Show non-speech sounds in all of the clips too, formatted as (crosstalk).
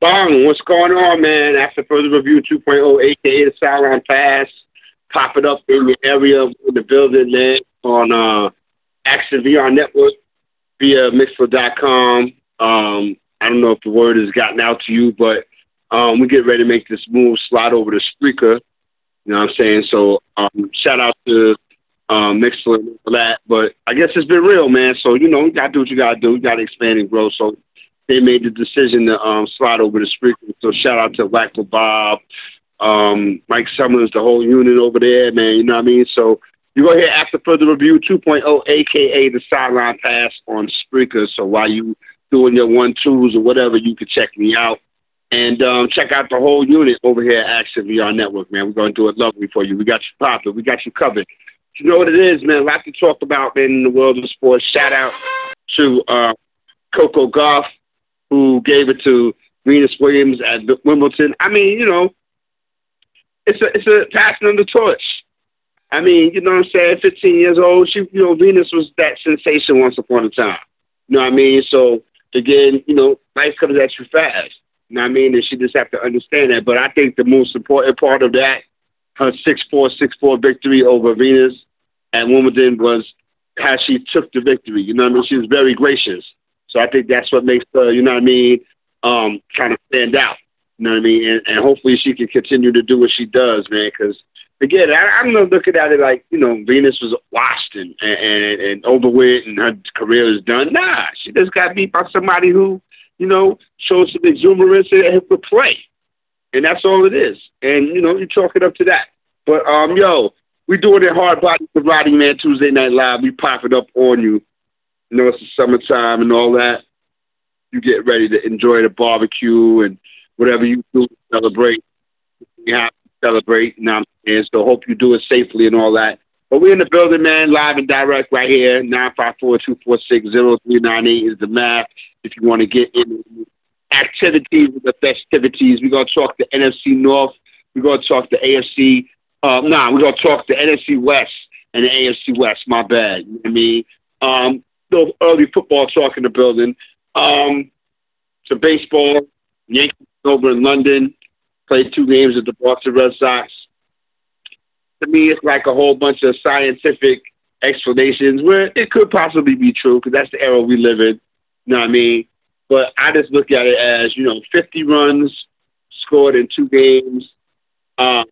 Bong, what's going on, man? After further review 2.0, aka the Sideline Pass, pop it up in your area in the building, man, on uh, Action VR Network via Mixlr.com. Um, I don't know if the word has gotten out to you, but um, we get ready to make this move, slide over to Spreaker. You know what I'm saying? So um, shout out to um, Mixler for that. But I guess it's been real, man. So, you know, you got to do what you got to do. You got to expand and grow. So they made the decision to um, slide over the Spreaker. So shout out to Wacko Bob, um, Mike Summers, the whole unit over there, man. You know what I mean? So you go ahead after further review 2.0, aka the sideline pass on Spreaker. So while you doing your one twos or whatever, you can check me out. And um, check out the whole unit over here at Action VR Network, man. We're going to do it lovely for you. We got you popping. We got you covered. You know what it is, man. A lot to talk about, man, in the world of sports. Shout out to uh, Coco Gauff, who gave it to Venus Williams at Wimbledon. I mean, you know, it's a it's a passing of the torch. I mean, you know what I'm saying? 15 years old, she, you know, Venus was that sensation once upon a time. You know what I mean? So again, you know, life comes at you fast. You know what I mean? And she just have to understand that. But I think the most important part of that, her 6-4, 6-4 victory over Venus at Wimbledon was how she took the victory. You know what I mean? She was very gracious. So I think that's what makes her, you know what I mean, um, kind of stand out. You know what I mean? And, and hopefully she can continue to do what she does, man, because again, I, I'm not looking at it like you know Venus was washed and and, and over with and her career is done. Nah, she just got beat by somebody who you know showed some exuberance and could play, and that's all it is. And you know you chalk it up to that. But um, yo, we doing it hard body Roddy Man Tuesday Night Live. We pop it up on you. You know it's the summertime and all that. You get ready to enjoy the barbecue and whatever you do to celebrate. You have to celebrate. You know and so hope you do it safely and all that. But we're in the building, man, live and direct right here. 954-246-0398 is the math. If you want to get in activities with the festivities, we're going to talk to NFC North. We're going to talk to AFC. Uh, nah, we're going to talk to NFC West and the AFC West. My bad. You know what I mean? Um, little early football talk in the building. Um, to baseball, Yankees over in London, played two games with the Boston Red Sox to me, it's like a whole bunch of scientific explanations where it could possibly be true because that's the era we live in. You know what I mean? But I just look at it as, you know, 50 runs scored in two games. Uh,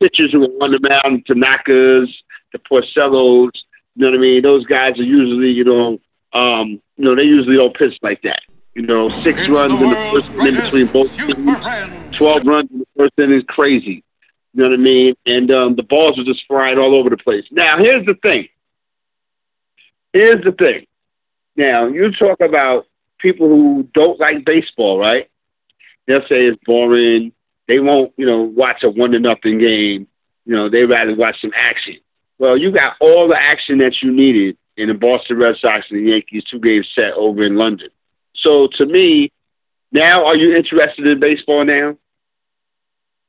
pitchers who were on the mound, Tanakas, the Porcellos, you know what I mean? Those guys are usually, you know, um, you know, they usually don't pitch like that. You know, six it's runs the in the first inning between both teams, 12 runs in the first inning is crazy. You know what I mean? And um, the balls are just flying all over the place. Now, here's the thing. Here's the thing. Now, you talk about people who don't like baseball, right? They'll say it's boring. They won't, you know, watch a one to nothing game. You know, they rather watch some action. Well, you got all the action that you needed in the Boston Red Sox and the Yankees two game set over in London. So to me, now are you interested in baseball now?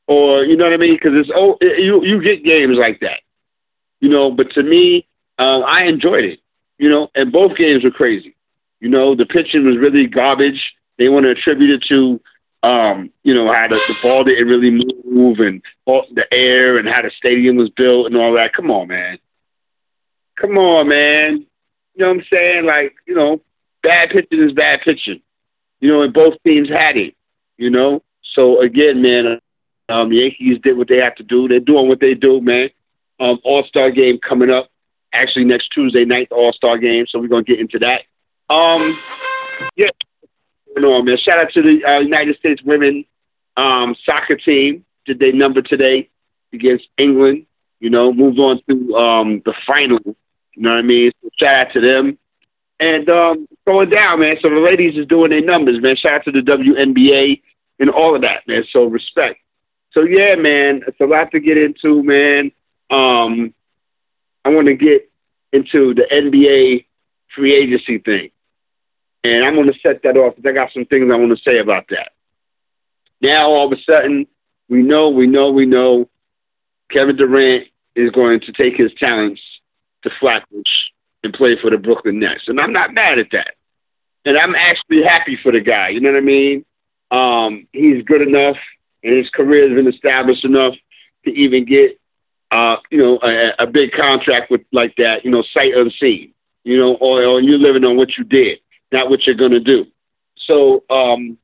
or you know what I mean? Because it's oh, you you get games like that, you know. But to me, um, I enjoyed it, you know. And both games were crazy. You know, the pitching was really garbage. They want to attribute it to, um, you know, how the, the ball didn't really move and all, the air and how the stadium was built and all that. Come on, man. Come on, man. You know what I'm saying? Like, you know, bad pitching is bad pitching. You know, and both teams had it. You know, so again, man, um, Yankees did what they have to do. They're doing what they do, man. Um, All Star game coming up. Actually, next Tuesday night, All Star game. So we're gonna get into that. Um, yeah, no, man. Shout out to the uh, United States women um, soccer team. Did they number today against England? You know, moved on to um, the final. You know what I mean? So shout out to them. And um, going down, man. So the ladies is doing their numbers, man. Shout out to the WNBA and all of that, man. So respect. So yeah, man, it's a lot to get into, man. Um, I want to get into the NBA free agency thing, and I'm going to set that off because I got some things I want to say about that. Now, all of a sudden, we know, we know, we know, Kevin Durant is going to take his talents to Flatbush and play for the Brooklyn Nets, and I'm not mad at that. And I'm actually happy for the guy. You know what I mean? um, he's good enough and his career has been established enough to even get, uh, you know, a, a, big contract with like that, you know, sight unseen, you know, or, or you're living on what you did, not what you're going to do. So um,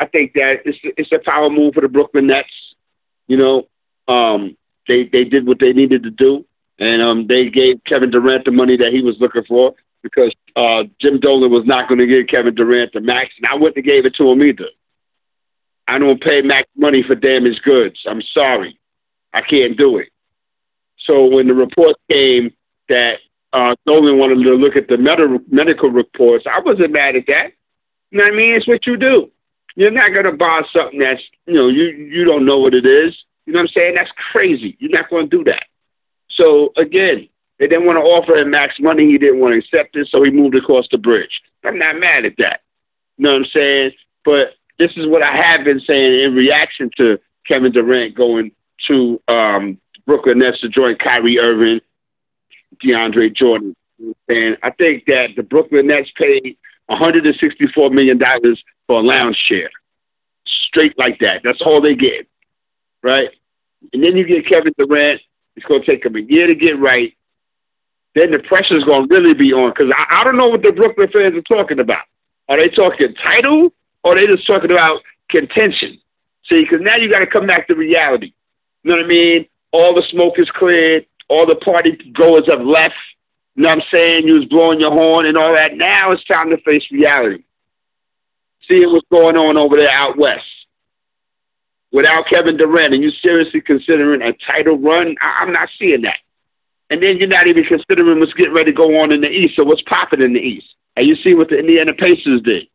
I think that it's, it's a power move for the Brooklyn Nets. You know, um, they, they did what they needed to do. And um, they gave Kevin Durant the money that he was looking for because uh, Jim Dolan was not going to give Kevin Durant the max, and I wouldn't have gave it to him either. I don't pay max money for damaged goods. I'm sorry. I can't do it. So when the report came that uh, Dolan wanted to look at the med- medical reports, I wasn't mad at that. You know what I mean? It's what you do. You're not going to buy something that's, you know, you, you don't know what it is. You know what I'm saying? That's crazy. You're not going to do that. So again, they didn't want to offer him max money. He didn't want to accept it, so he moved across the bridge. I'm not mad at that. You know what I'm saying? But this is what I have been saying in reaction to Kevin Durant going to um, Brooklyn Nets to join Kyrie Irving, DeAndre Jordan. And I think that the Brooklyn Nets paid $164 million for a lounge chair. Straight like that. That's all they get. Right? And then you get Kevin Durant. It's going to take him a year to get right then the pressure is going to really be on because I, I don't know what the Brooklyn fans are talking about. Are they talking title or are they just talking about contention? See, because now you got to come back to reality. You know what I mean? All the smoke is cleared. All the party goers have left. You know what I'm saying? You was blowing your horn and all that. Now it's time to face reality. Seeing what's going on over there out west. Without Kevin Durant, and you seriously considering a title run? I- I'm not seeing that. And then you're not even considering what's getting ready to go on in the East. So what's popping in the East? And you see what the Indiana Pacers did.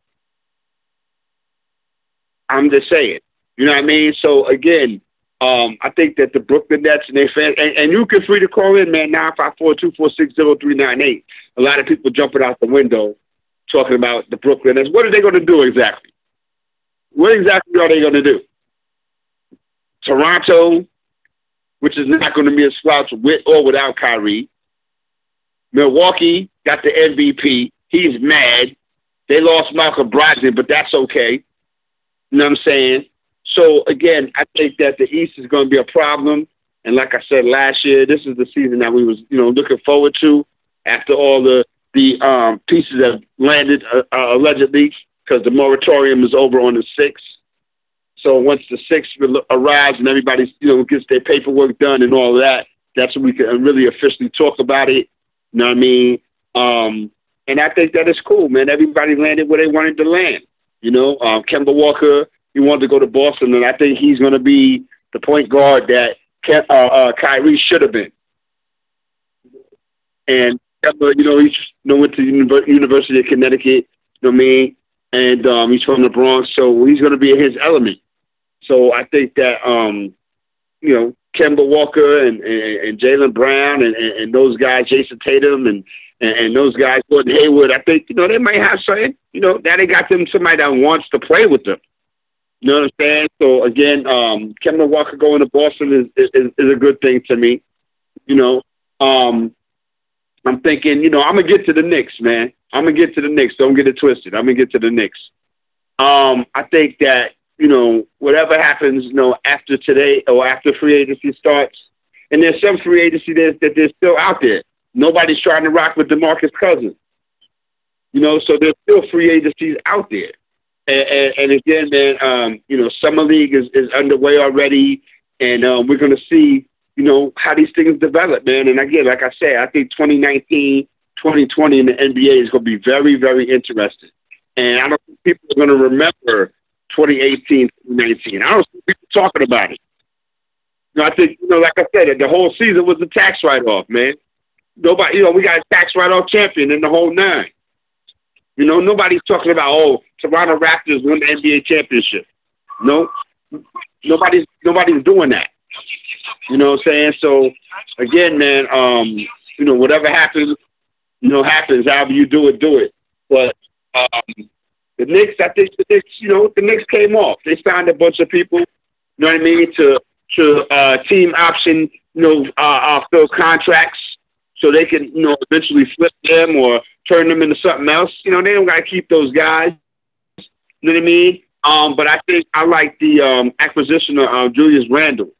I'm just saying. You know what I mean? So again, um, I think that the Brooklyn Nets and their fans, and, and you can free to call in, man, 954-246-0398. A lot of people jumping out the window talking about the Brooklyn Nets. What are they going to do exactly? What exactly are they going to do? Toronto, which is not going to be a slouch with or without Kyrie. Milwaukee got the MVP. He's mad. They lost Malcolm Brogdon, but that's okay. You know what I'm saying? So again, I think that the East is going to be a problem. And like I said last year, this is the season that we was you know looking forward to after all the the um, pieces have landed uh, uh, allegedly because the moratorium is over on the sixth. So once the sixth arrives and everybody, you know, gets their paperwork done and all that, that's when we can really officially talk about it. You know what I mean? Um, and I think that is cool, man. Everybody landed where they wanted to land. You know, um, Kemba Walker, he wanted to go to Boston, and I think he's going to be the point guard that uh, uh, Kyrie should have been. And Kemba, you know, he's you know, went to University of Connecticut. You know what I mean? And um, he's from the Bronx, so he's going to be in his element. So I think that um, you know Kemba Walker and, and, and Jaylen Brown and, and, and, those guys, Jayson Tatum and, and, and those guys, Gordon Hayward, I think you know they might have something. You know, now they got them somebody that wants to play with them. You know what I'm saying? So again, um, Kemba Walker going to Boston is, is is a good thing to me. You know, um, I'm thinking, you know, I'm gonna get to the Knicks, man. I'm gonna get to the Knicks. Don't get it twisted. I'm gonna get to the Knicks. Um, I think that you know, whatever happens, you know, after today or after free agency starts, and there's some free agency that, that they're still out there. Nobody's trying to rock with DeMarcus Cousins. You know, so there's still free agencies out there. And, and, and again, man, um, you know, summer league is, is underway already, and um, we're going to see, you know, how these things develop, man. And again, like I said, I think 2019, 2020 in the NBA is going to be very, very interesting. And I don't think people are going to remember 2018, 2019. I don't see people talking about it. You know, I think, you know, like I said, the whole season was a tax write-off, man. Nobody, you know, we got a tax write-off champion in the whole nine. You know, nobody's talking about, oh, Toronto Raptors won the NBA championship. No, nobody's nobody's doing that. You know what I'm saying? So again, man, um, you know, whatever happens, you know, happens. However you do it, do it. But um, the Knicks, I think the Knicks, you know, the Knicks came off. They signed a bunch of people, you know what I mean, to to uh, team option, you know, uh, uh, fill contracts so they can, you know, eventually flip them or turn them into something else. You know, they don't got to keep those guys. You know what I mean? Um, but I think I like the um, acquisition of uh, Julius Randle.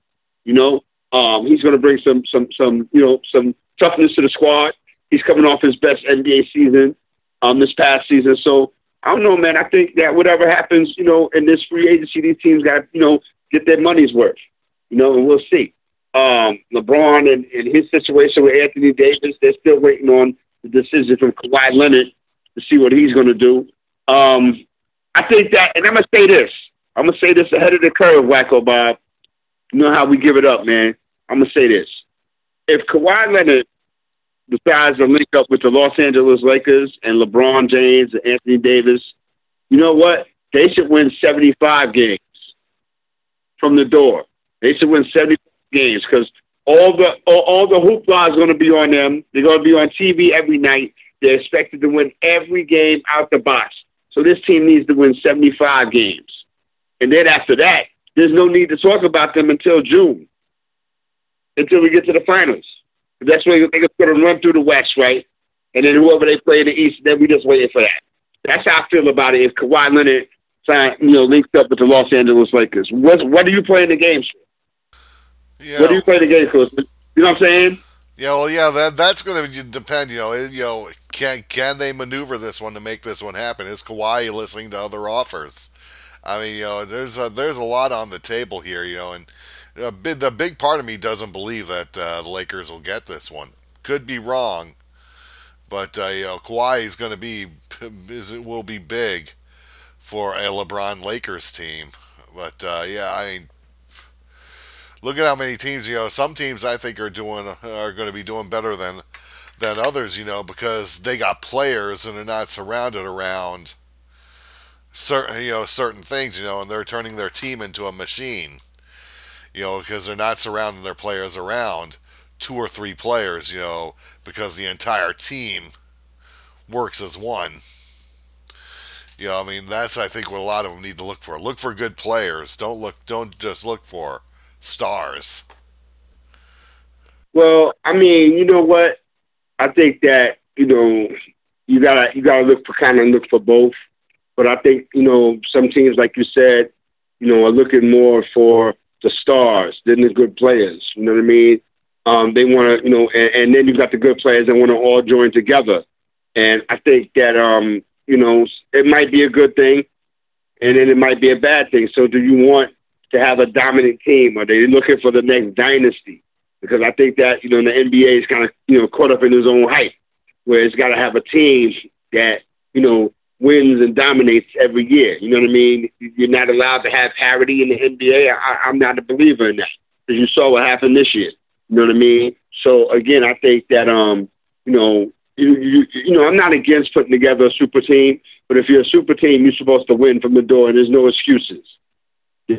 You know, um, he's going to bring some some some you know some toughness to the squad. He's coming off his best NBA season um, this past season. So I don't know, man. I think that whatever happens, you know, in this free agency, these teams got you know get their money's worth. You know, and we'll see. Um, LeBron and, and his situation with Anthony Davis, they're still waiting on the decision from Kawhi Leonard to see what he's going to do. Um, I think that, and I'm gonna say this. I'm gonna say this ahead of the curve, Wacko Bob. You know how we give it up, man. I'm gonna say this. If Kawhi Leonard decides to link up with the Los Angeles Lakers and LeBron James and Anthony Davis, you know what? They should win 75 games from the door. They should win 75 games because all the all, all the hoopla is going to be on them. They're going to be on TV every night. They're expected to win every game out the box. So this team needs to win 75 games. And then after that, there's no need to talk about them until June, until we get to the finals. That's where they're going to run through the West, right? And then whoever they play in the East, then we just waiting for that. That's how I feel about it. If Kawhi Leonard signed, you know, linked up with the Los Angeles Lakers, what what are you playing the games for? Yeah. What do you play the games for? You know what I'm saying? Yeah, well, yeah, that that's going to depend. You know, you know, can can they maneuver this one to make this one happen? Is Kawhi listening to other offers? I mean, you know, there's a, there's a lot on the table here, you know, and a big, the big part of me doesn't believe that uh, the Lakers will get this one. Could be wrong, but uh, you know, Kawhi is going to be will be big for a LeBron Lakers team. But uh, yeah, I mean, look at how many teams. You know, some teams I think are doing are going to be doing better than than others. You know, because they got players and they're not surrounded around certain you know certain things. You know, and they're turning their team into a machine. You know, because they're not surrounding their players around two or three players. You know, because the entire team works as one. You know, I mean, that's I think what a lot of them need to look for. Look for good players. Don't look. Don't just look for stars? Well, I mean, you know what? I think that you know you gotta you gotta look for kind of look for both. But I think you know some teams, like you said, you know, are looking more for the stars than the good players. You know what I mean? Um, they want to, you know, and, and then you've got the good players that want to all join together. And I think that, um, you know, it might be a good thing, and then it might be a bad thing. So, do you want to have a dominant team? Are they looking for the next dynasty? Because I think that, you know, the NBA is kind of, you know, caught up in his own hype, where it's got to have a team that, you know, wins and dominates every year. You know what I mean? You're not allowed to have parity in the NBA. I, I'm not a believer in that because you saw what happened this year. You know what I mean? So again, I think that um, you know, you, you you know, I'm not against putting together a super team, but if you're a super team, you're supposed to win from the door, and there's no excuses.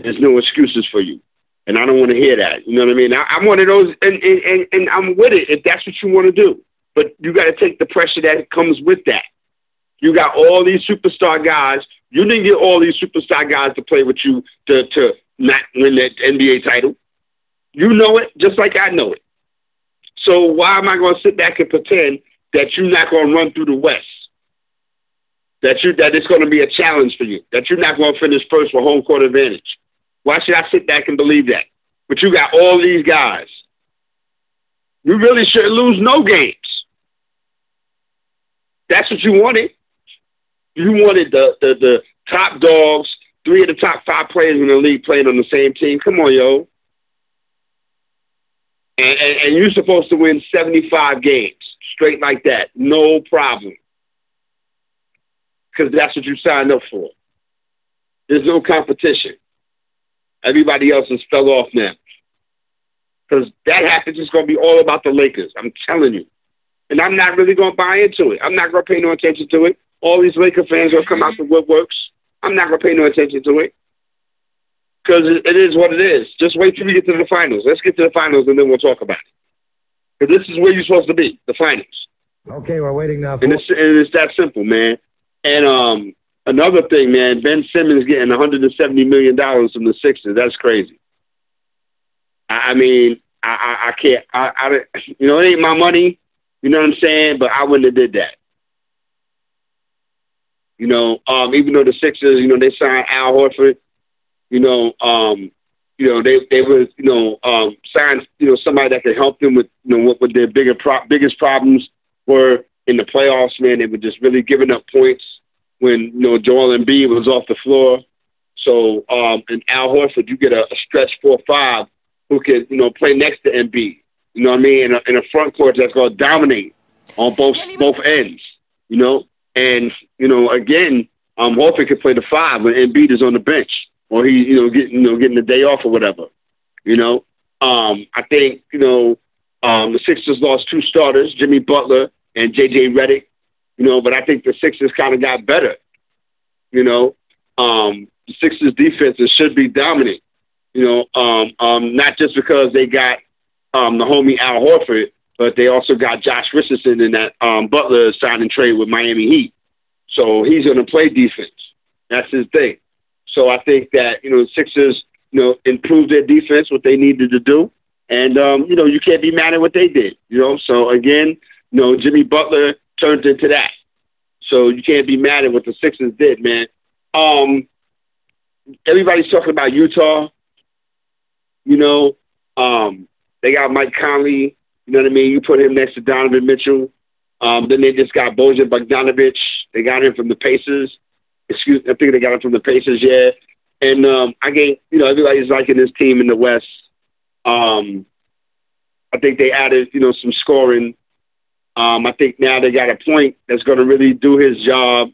There's no excuses for you. And I don't want to hear that. You know what I mean? I, am one of those, and, and, and, and I'm with it if that's what you want to do. But you got to take the pressure that comes with that. You got all these superstar guys. You didn't get all these superstar guys to play with you to, to not win that NBA title. You know it just like I know it. So why am I going to sit back and pretend that you're not going to run through the West? that you that it's going to be a challenge for you, that you're not going to finish first with home court advantage. Why should I sit back and believe that? But you got all these guys. You really should lose no games. That's what you wanted. You wanted the, the, the top dogs, three of the top five players in the league playing on the same team. Come on, yo. And, and, and you're supposed to win 75 games straight like that. No problem because that's what you signed up for. There's no competition. Everybody else has fell off now. Because that happens, it's going to be all about the Lakers. I'm telling you. And I'm not really going to buy into it. I'm not going to pay no attention to it. All these Laker fans will come out the woodworks. I'm not going to pay no attention to it. Because it is what it is. Just wait till we get to the finals. Let's get to the finals and then we'll talk about it. Because this is where you're supposed to be, the finals. Okay, we're waiting now. For- and, it's, and it's that simple, man. And um, another thing, man, Ben Simmons getting 170 million dollars from the Sixers. That's crazy. I, I mean, I, I, I can't. I, I, you know, it ain't my money. You know what I'm saying? But I wouldn't have did that. You know, um, even though the Sixers, you know, they signed Al Horford, you know, um, you know, they they was, you know, um, signed, you know, somebody that could help them with, you know, what, what their bigger pro- biggest problems were in the playoffs. Man, they were just really giving up points when you know Joel Embiid was off the floor. So, um, and Al Horford, you get a, a stretch four five who can, you know, play next to Embiid. You know what I mean? In a, in a front court that's going to dominate on both both ends. You know, and you know, again, um, Horford can play the five when Embiid is on the bench, or he, you know, getting you know getting the day off or whatever. You know, um, I think you know um, the Sixers lost two starters, Jimmy Butler and JJ Redick. You know, but I think the Sixers kind of got better. You know, um, the Sixers defense should be dominant. You know, um, um, not just because they got um, the homie Al Horford, but they also got Josh Richardson in that um, Butler signing trade with Miami Heat. So he's going to play defense. That's his thing. So I think that you know the Sixers, you know, improved their defense, what they needed to do, and um, you know you can't be mad at what they did. You know, so again, you know Jimmy Butler turned into that. So you can't be mad at what the Sixers did, man. Um, everybody's talking about Utah. You know, um, they got Mike Conley. You know what I mean? You put him next to Donovan Mitchell. Um, then they just got Bojan Bogdanovic. They got him from the Pacers. Excuse, I think they got him from the Pacers. Yeah, and um, I get you know everybody's liking this team in the West. Um, I think they added you know some scoring. Um, I think now they got a point that's going to really do his job.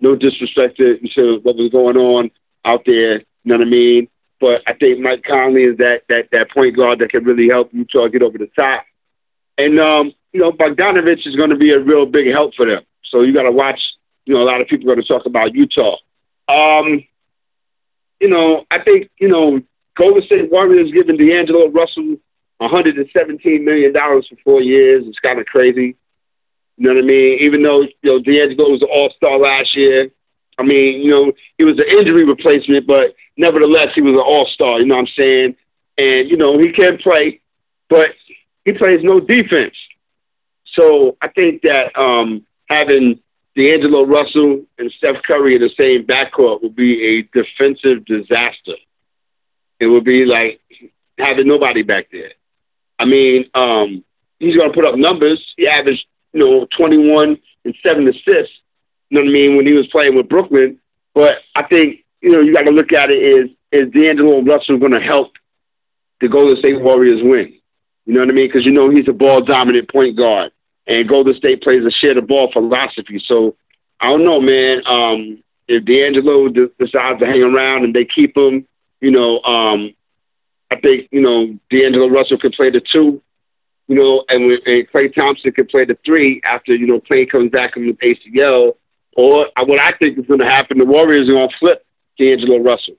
No disrespect to, what was going on out there. You know what I mean? But I think Mike Conley is that that that point guard that can really help Utah get over the top. And um, you know, Bogdanovic is going to be a real big help for them. So you got to watch. You know, a lot of people are going to talk about Utah. Um, you know, I think you know Golden State Warriors giving D'Angelo Russell 117 million dollars for four years. It's kind of crazy. You know what I mean? Even though you know D'Angelo was an All Star last year, I mean, you know, he was an injury replacement, but nevertheless, he was an all star, you know what I'm saying? And, you know, he can play, but he plays no defense. So I think that um, having D'Angelo Russell and Steph Curry in the same backcourt would be a defensive disaster. It would be like having nobody back there. I mean, um, he's going to put up numbers. He averaged, you know, 21 and seven assists you know what I mean, when he was playing with Brooklyn. But I think, you know, you got to look at it is, is D'Angelo Russell going to help the Golden State Warriors win? You know what I mean? Because you know he's a ball dominant point guard, and Golden State plays a share the ball philosophy. So I don't know, man. Um, if D'Angelo decides to hang around and they keep him, you know, um, I think you know D'Angelo Russell can play the two, you know, and, and Klay Thompson can play the three after you know Klay comes back from the ACL or what I think is going to happen, the Warriors are going to flip D'Angelo Russell.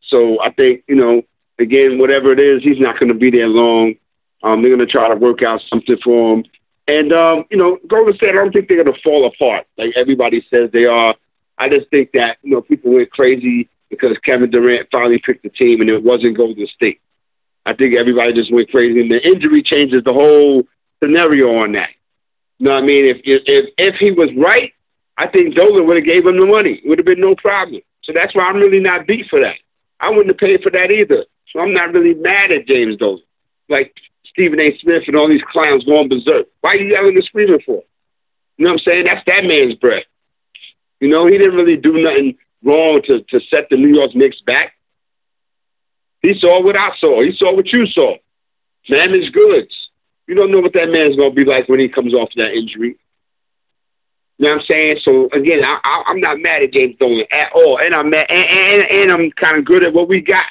So I think, you know, again, whatever it is, he's not going to be there long. Um, they're going to try to work out something for him. And, um, you know, Golden State, I don't think they're going to fall apart like everybody says they are. I just think that, you know, people went crazy because Kevin Durant finally picked the team and it wasn't Golden State. I think everybody just went crazy. And the injury changes the whole scenario on that. You know what I mean? If, if, if he was right, I think Dolan would have gave him the money. It would have been no problem. So that's why I'm really not beat for that. I wouldn't have paid for that either. So I'm not really mad at James Dolan. Like Stephen A. Smith and all these clowns going berserk. Why are you yelling and screaming for? You know what I'm saying? That's that man's breath. You know, he didn't really do nothing wrong to, to set the New York Knicks back. He saw what I saw. He saw what you saw. Damaged goods. You don't know what that man's going to be like when he comes off that injury. You know what I'm saying? So again, I, I, am not mad at James Dolan at all, and I'm and, and, and I'm kind of good at what we got.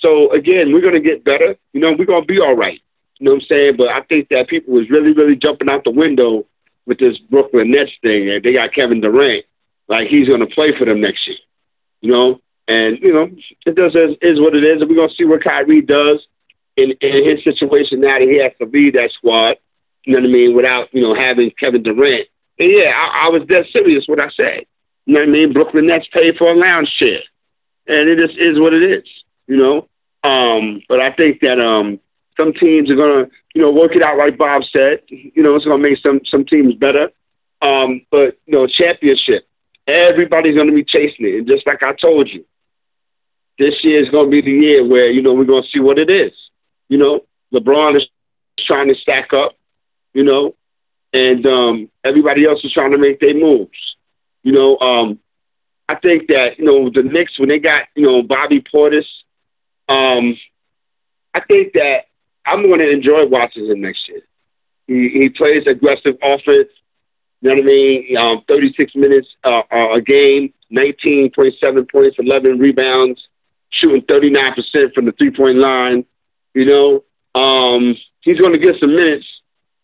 So again, we're gonna get better. You know, we're gonna be all right. You know what I'm saying? But I think that people was really, really jumping out the window with this Brooklyn Nets thing, and they got Kevin Durant, like he's gonna play for them next year. You know, and you know, it does is, is what it is, and we're gonna see what Kyrie does in in his situation now that he has to lead that squad. You know what I mean? Without you know having Kevin Durant and yeah, I, I was dead serious what I said. You know what I mean? Brooklyn Nets paid for a lounge chair. And it just is what it is, you know? Um, but I think that um, some teams are going to, you know, work it out like Bob said. You know, it's going to make some, some teams better. Um, but, you know, championship. Everybody's going to be chasing it. And just like I told you, this year is going to be the year where, you know, we're going to see what it is. You know, LeBron is trying to stack up, you know, and um, everybody else is trying to make their moves. You know, um, I think that, you know, the Knicks, when they got, you know, Bobby Portis, um, I think that I'm going to enjoy watching him next year. He, he plays aggressive offense. You know what I mean? Um, 36 minutes uh, uh, a game, 19.7 points, 11 rebounds, shooting 39% from the three point line. You know, um, he's going to get some minutes.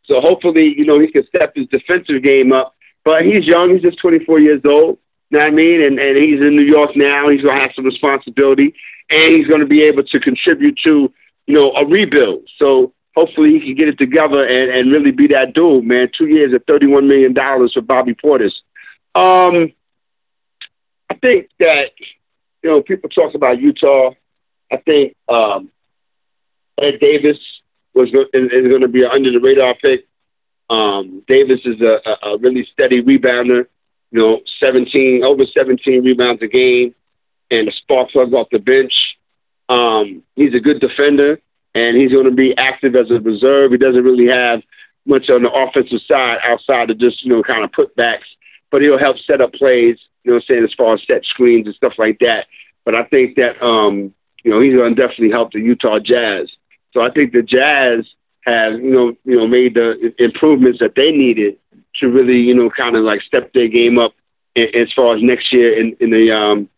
So hopefully, you know, he can step his defensive game up. But he's young. He's just 24 years old. You know what I mean? And, and he's in New York now. He's going to have some responsibility. And he's going to be able to contribute to, you know, a rebuild. So hopefully he can get it together and, and really be that dude, man. Two years at $31 million for Bobby Portis. Um, I think that, you know, people talk about Utah. I think um, Ed Davis was is, going to be an under the radar pick. Um, Davis is a, a, a really steady rebounder. You know, 17 over 17 rebounds a game, and a spark plug off the bench. Um, he's a good defender, and he's going to be active as a reserve. He doesn't really have much on the offensive side outside of just you know kind of putbacks, but he'll help set up plays. You know, what I'm saying as far as set screens and stuff like that. But I think that um, you know he's going to definitely help the Utah Jazz. So I think the Jazz have you know you know made the improvements that they needed to really you know kind of like step their game up as far as next year in in the um,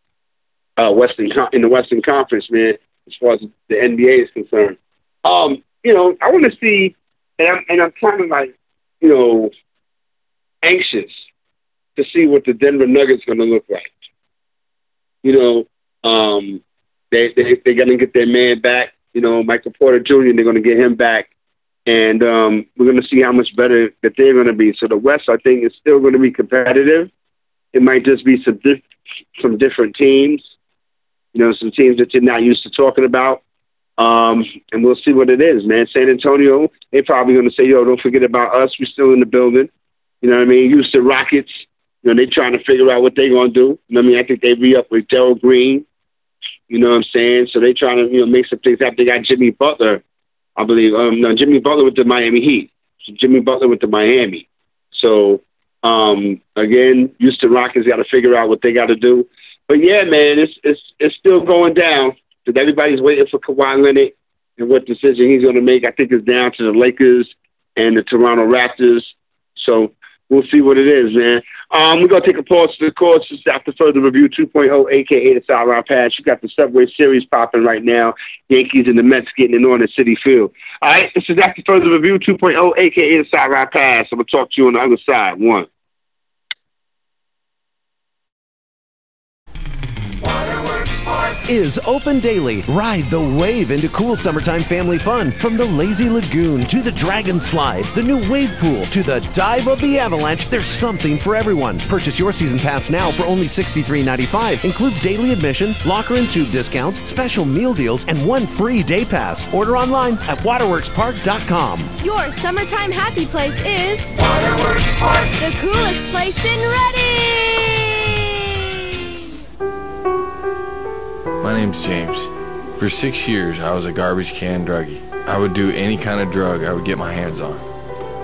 uh, Western in the Western Conference, man. As far as the NBA is concerned, um, you know I want to see, and I'm and I'm kind of like you know anxious to see what the Denver Nuggets going to look like. You know, um, they they they're going to get their man back. You know, Michael Porter Jr. They're going to get him back and um, we're going to see how much better that they're going to be. So the West, I think, is still going to be competitive. It might just be some dif- some different teams, you know, some teams that you're not used to talking about. Um, and we'll see what it is, man. San Antonio, they're probably going to say, "Yo, don't forget about us. We're still in the building." You know what I mean? Houston Rockets, you know, they're trying to figure out what they're going to do. You know what I mean? I think they re up with Gerald Green. You know what I'm saying? So they're trying to, you know, make some things happen. They got Jimmy Butler I believe. Um, no, Jimmy Butler with the Miami Heat. Jimmy Butler with the Miami. So um, again, Houston Rockets got to figure out what they got to do. But yeah, man, it's it's it's still going down. Because everybody's waiting for Kawhi Leonard and what decision he's going to make. I think it's down to the Lakers and the Toronto Raptors. So we'll see what it is, man. Um, we're going to take a pause to the course just after further review 2.0, aka the Sideline Pass. You got the Subway Series popping right now. Yankees and the Mets getting it on at Citi Field. All right, this is after further review 2.0, aka the Sideline Pass. I'm going to talk to you on the other side. One. Is open daily. Ride the wave into cool summertime family fun from the Lazy Lagoon to the Dragon Slide, the new wave pool to the dive of the avalanche. There's something for everyone. Purchase your season pass now for only $63.95. Includes daily admission, locker and tube discounts, special meal deals, and one free day pass. Order online at waterworkspark.com. Your summertime happy place is Waterworks Park, the coolest place in Reading. My name's James. For six years, I was a garbage can druggie. I would do any kind of drug I would get my hands on.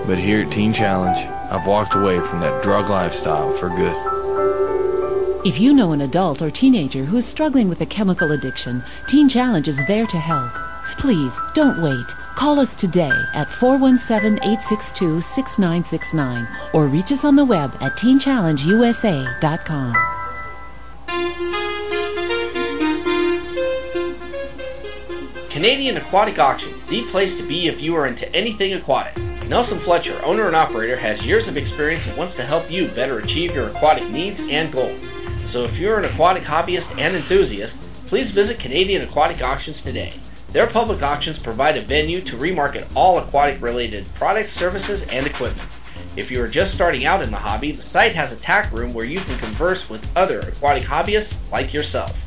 But here at Teen Challenge, I've walked away from that drug lifestyle for good. If you know an adult or teenager who is struggling with a chemical addiction, Teen Challenge is there to help. Please don't wait. Call us today at 417 862 6969 or reach us on the web at teenchallengeusa.com. Canadian Aquatic Auctions, the place to be if you are into anything aquatic. Nelson Fletcher, owner and operator, has years of experience and wants to help you better achieve your aquatic needs and goals. So if you're an aquatic hobbyist and enthusiast, please visit Canadian Aquatic Auctions today. Their public auctions provide a venue to remarket all aquatic related products, services, and equipment. If you are just starting out in the hobby, the site has a tack room where you can converse with other aquatic hobbyists like yourself.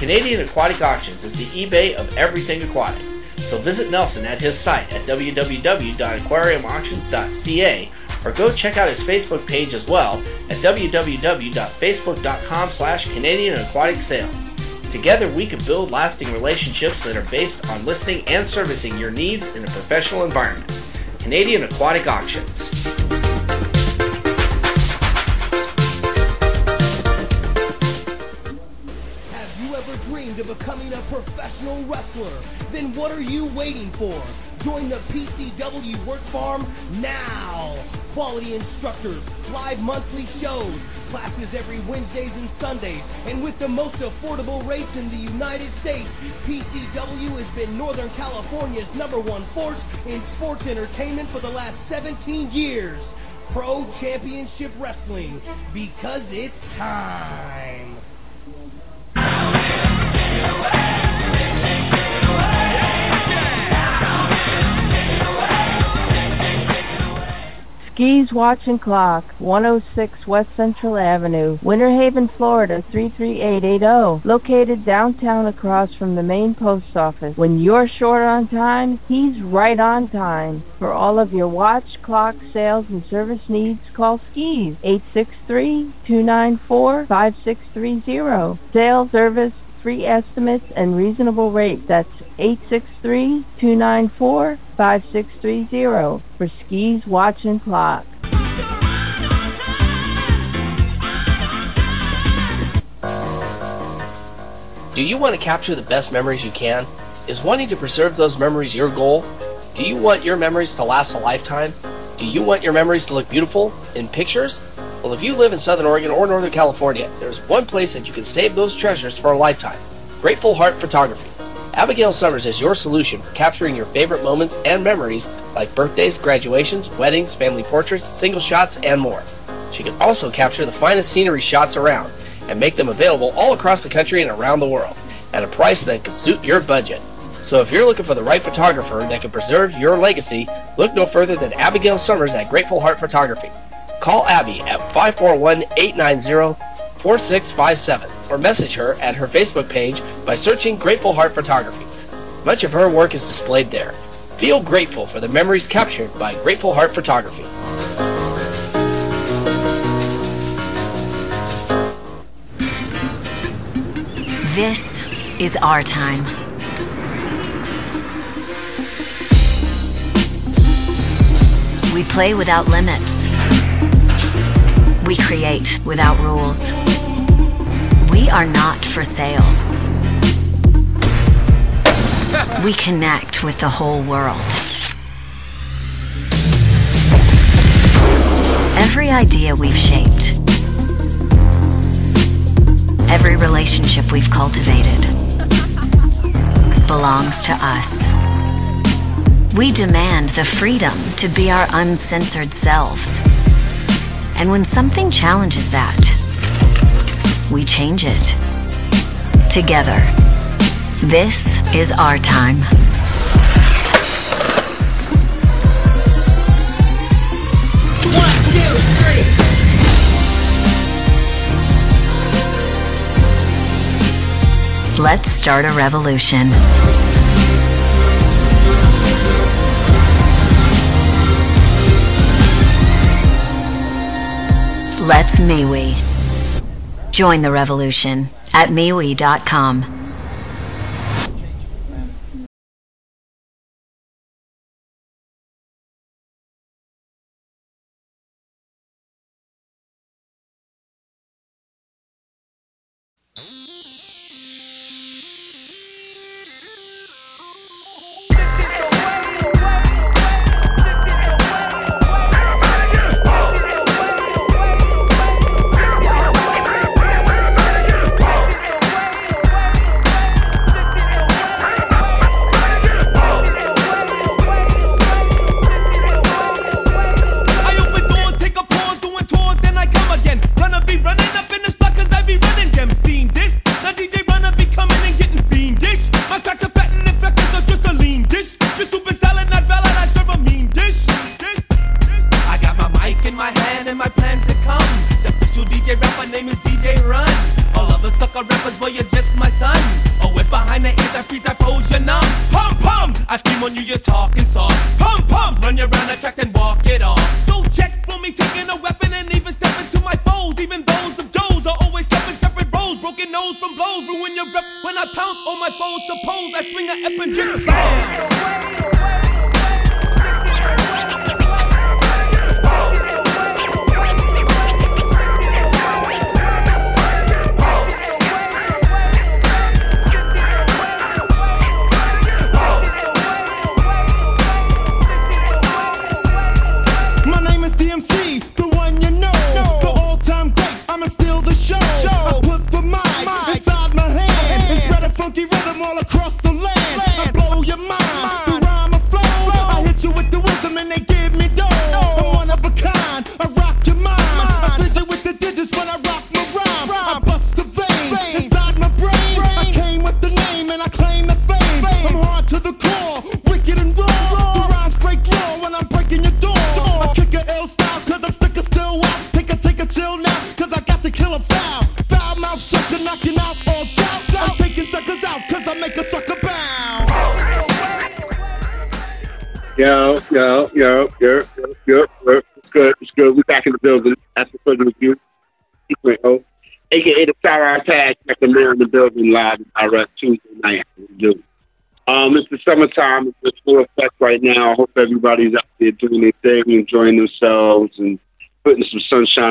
Canadian Aquatic Auctions is the eBay of everything aquatic. So visit Nelson at his site at www.aquariumauctions.ca or go check out his Facebook page as well at www.facebook.com slash Canadian Aquatic Sales. Together, we can build lasting relationships that are based on listening and servicing your needs in a professional environment. Canadian Aquatic Auctions. Of becoming a professional wrestler? Then what are you waiting for? Join the PCW Work Farm now! Quality instructors, live monthly shows, classes every Wednesdays and Sundays, and with the most affordable rates in the United States, PCW has been Northern California's number one force in sports entertainment for the last 17 years. Pro Championship Wrestling, because it's time. Skis Watch and Clock, 106 West Central Avenue, Winter Haven, Florida 33880. Located downtown across from the main post office. When you're short on time, he's right on time. For all of your watch, clock, sales, and service needs, call Skis 863-294-5630. Sales, service, free estimates, and reasonable rate. That's 863-294-5630 for skis, watch, and clock. Do you want to capture the best memories you can? Is wanting to preserve those memories your goal? Do you want your memories to last a lifetime? Do you want your memories to look beautiful in pictures? Well, if you live in Southern Oregon or Northern California, there's one place that you can save those treasures for a lifetime Grateful Heart Photography. Abigail Summers is your solution for capturing your favorite moments and memories like birthdays, graduations, weddings, family portraits, single shots, and more. She can also capture the finest scenery shots around and make them available all across the country and around the world at a price that can suit your budget. So if you're looking for the right photographer that can preserve your legacy, look no further than Abigail Summers at Grateful Heart Photography. Call Abby at 541-890-4657 or message her at her Facebook page by searching Grateful Heart Photography. Much of her work is displayed there. Feel grateful for the memories captured by Grateful Heart Photography. This is our time. We play without limits. We create without rules. We are not for sale. We connect with the whole world. Every idea we've shaped, every relationship we've cultivated belongs to us. We demand the freedom to be our uncensored selves. And when something challenges that, we change it. Together. This is our time. One, two, three. Let's start a revolution. Let's MeWe. Join the revolution at MeWe.com.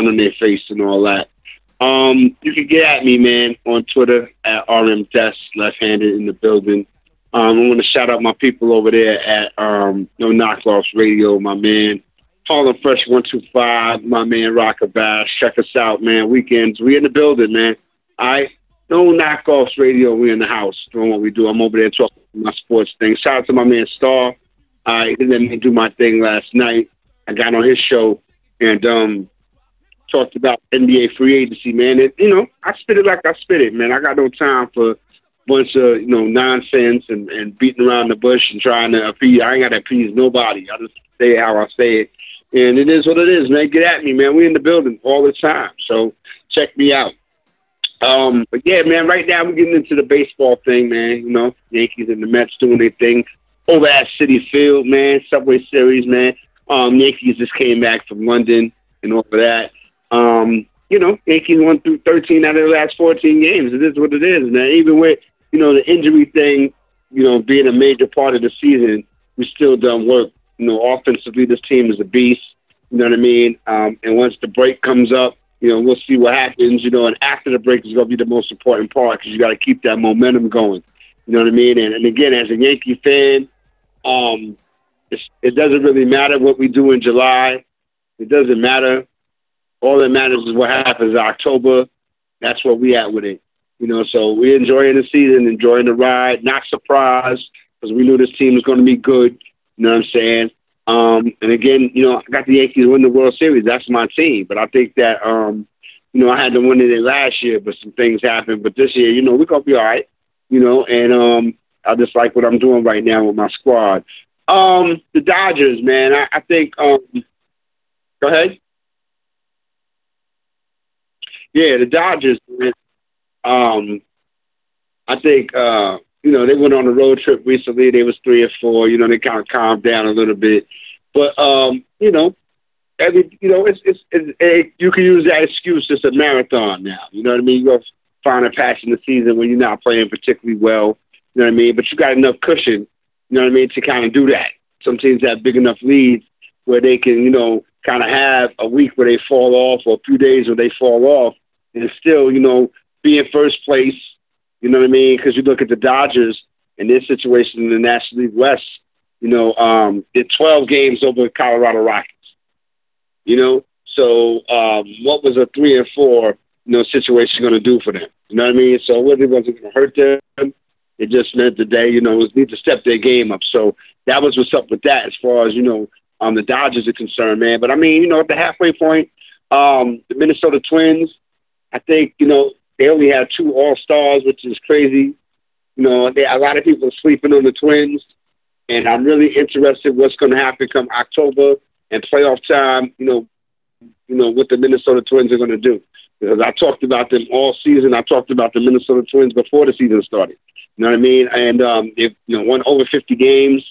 on their face and all that. Um, you can get at me, man, on Twitter at RMDesk, left-handed in the building. Um, I want to shout out my people over there at um, No Knockoffs Radio, my man. Harlem Fresh 125, my man Rocker Bash. Check us out, man. Weekends, we in the building, man. Right. No Knockoffs Radio, we in the house doing what we do. I'm over there talking my sports thing. Shout out to my man Star. All right, let me do my thing last night. I got on his show and um, talked about NBA free agency, man. And, you know, I spit it like I spit it, man. I got no time for bunch of you know nonsense and, and beating around the bush and trying to appease. I ain't got to appease nobody. I just say how I say it, and it is what it is, man. Get at me, man. We in the building all the time, so check me out. Um, but yeah, man. Right now we're getting into the baseball thing, man. You know, Yankees and the Mets doing their thing over at Citi Field, man. Subway Series, man. Um, Yankees just came back from London and all of that. Um, you know, Yankees won through 13 out of the last 14 games. It is what it is, man. Even with, you know, the injury thing, you know, being a major part of the season, we still done work. You know, offensively, this team is a beast. You know what I mean? Um, and once the break comes up, you know, we'll see what happens, you know, and after the break is going to be the most important part because you got to keep that momentum going. You know what I mean? And, and again, as a Yankee fan, um, it doesn't really matter what we do in July. It doesn't matter. All that matters is what happens in October. That's where we at with it. You know, so we're enjoying the season, enjoying the ride, not surprised because we knew this team was going to be good. You know what I'm saying? Um, and again, you know, I got the Yankees win the World Series. That's my team. But I think that, um, you know, I had to win it last year, but some things happened. But this year, you know, we're going to be all right. You know, and um, I just like what I'm doing right now with my squad. Um, the Dodgers, man, I, I think. Um, go ahead. Yeah, the Dodgers. Um, I think uh, you know they went on a road trip recently. They was three or four. You know they kind of calmed down a little bit, but um, you know every you know it's it's, it's it, you can use that excuse. It's a marathon now. You know what I mean? You go find a patch in the season when you're not playing particularly well. You know what I mean? But you got enough cushion. You know what I mean to kind of do that. Some teams have big enough leads where they can you know kind of have a week where they fall off or a few days where they fall off and still you know be in first place. You know what I mean? Because you look at the Dodgers and their situation in the National League West. You know, um, they're 12 games over the Colorado Rockies. You know, so um, what was a three and four, you know, situation going to do for them? You know what I mean? So it wasn't going to hurt them. It just meant that they, you know, need to step their game up. So that was what's up with that as far as you know, um, the Dodgers are concerned, man. But I mean, you know, at the halfway point, um, the Minnesota Twins, I think, you know, they only have two All Stars, which is crazy. You know, they, a lot of people are sleeping on the Twins, and I'm really interested what's going to happen come October and playoff time. You know, you know what the Minnesota Twins are going to do because I talked about them all season. I talked about the Minnesota Twins before the season started. You know what I mean? And um, they've you know won over 50 games.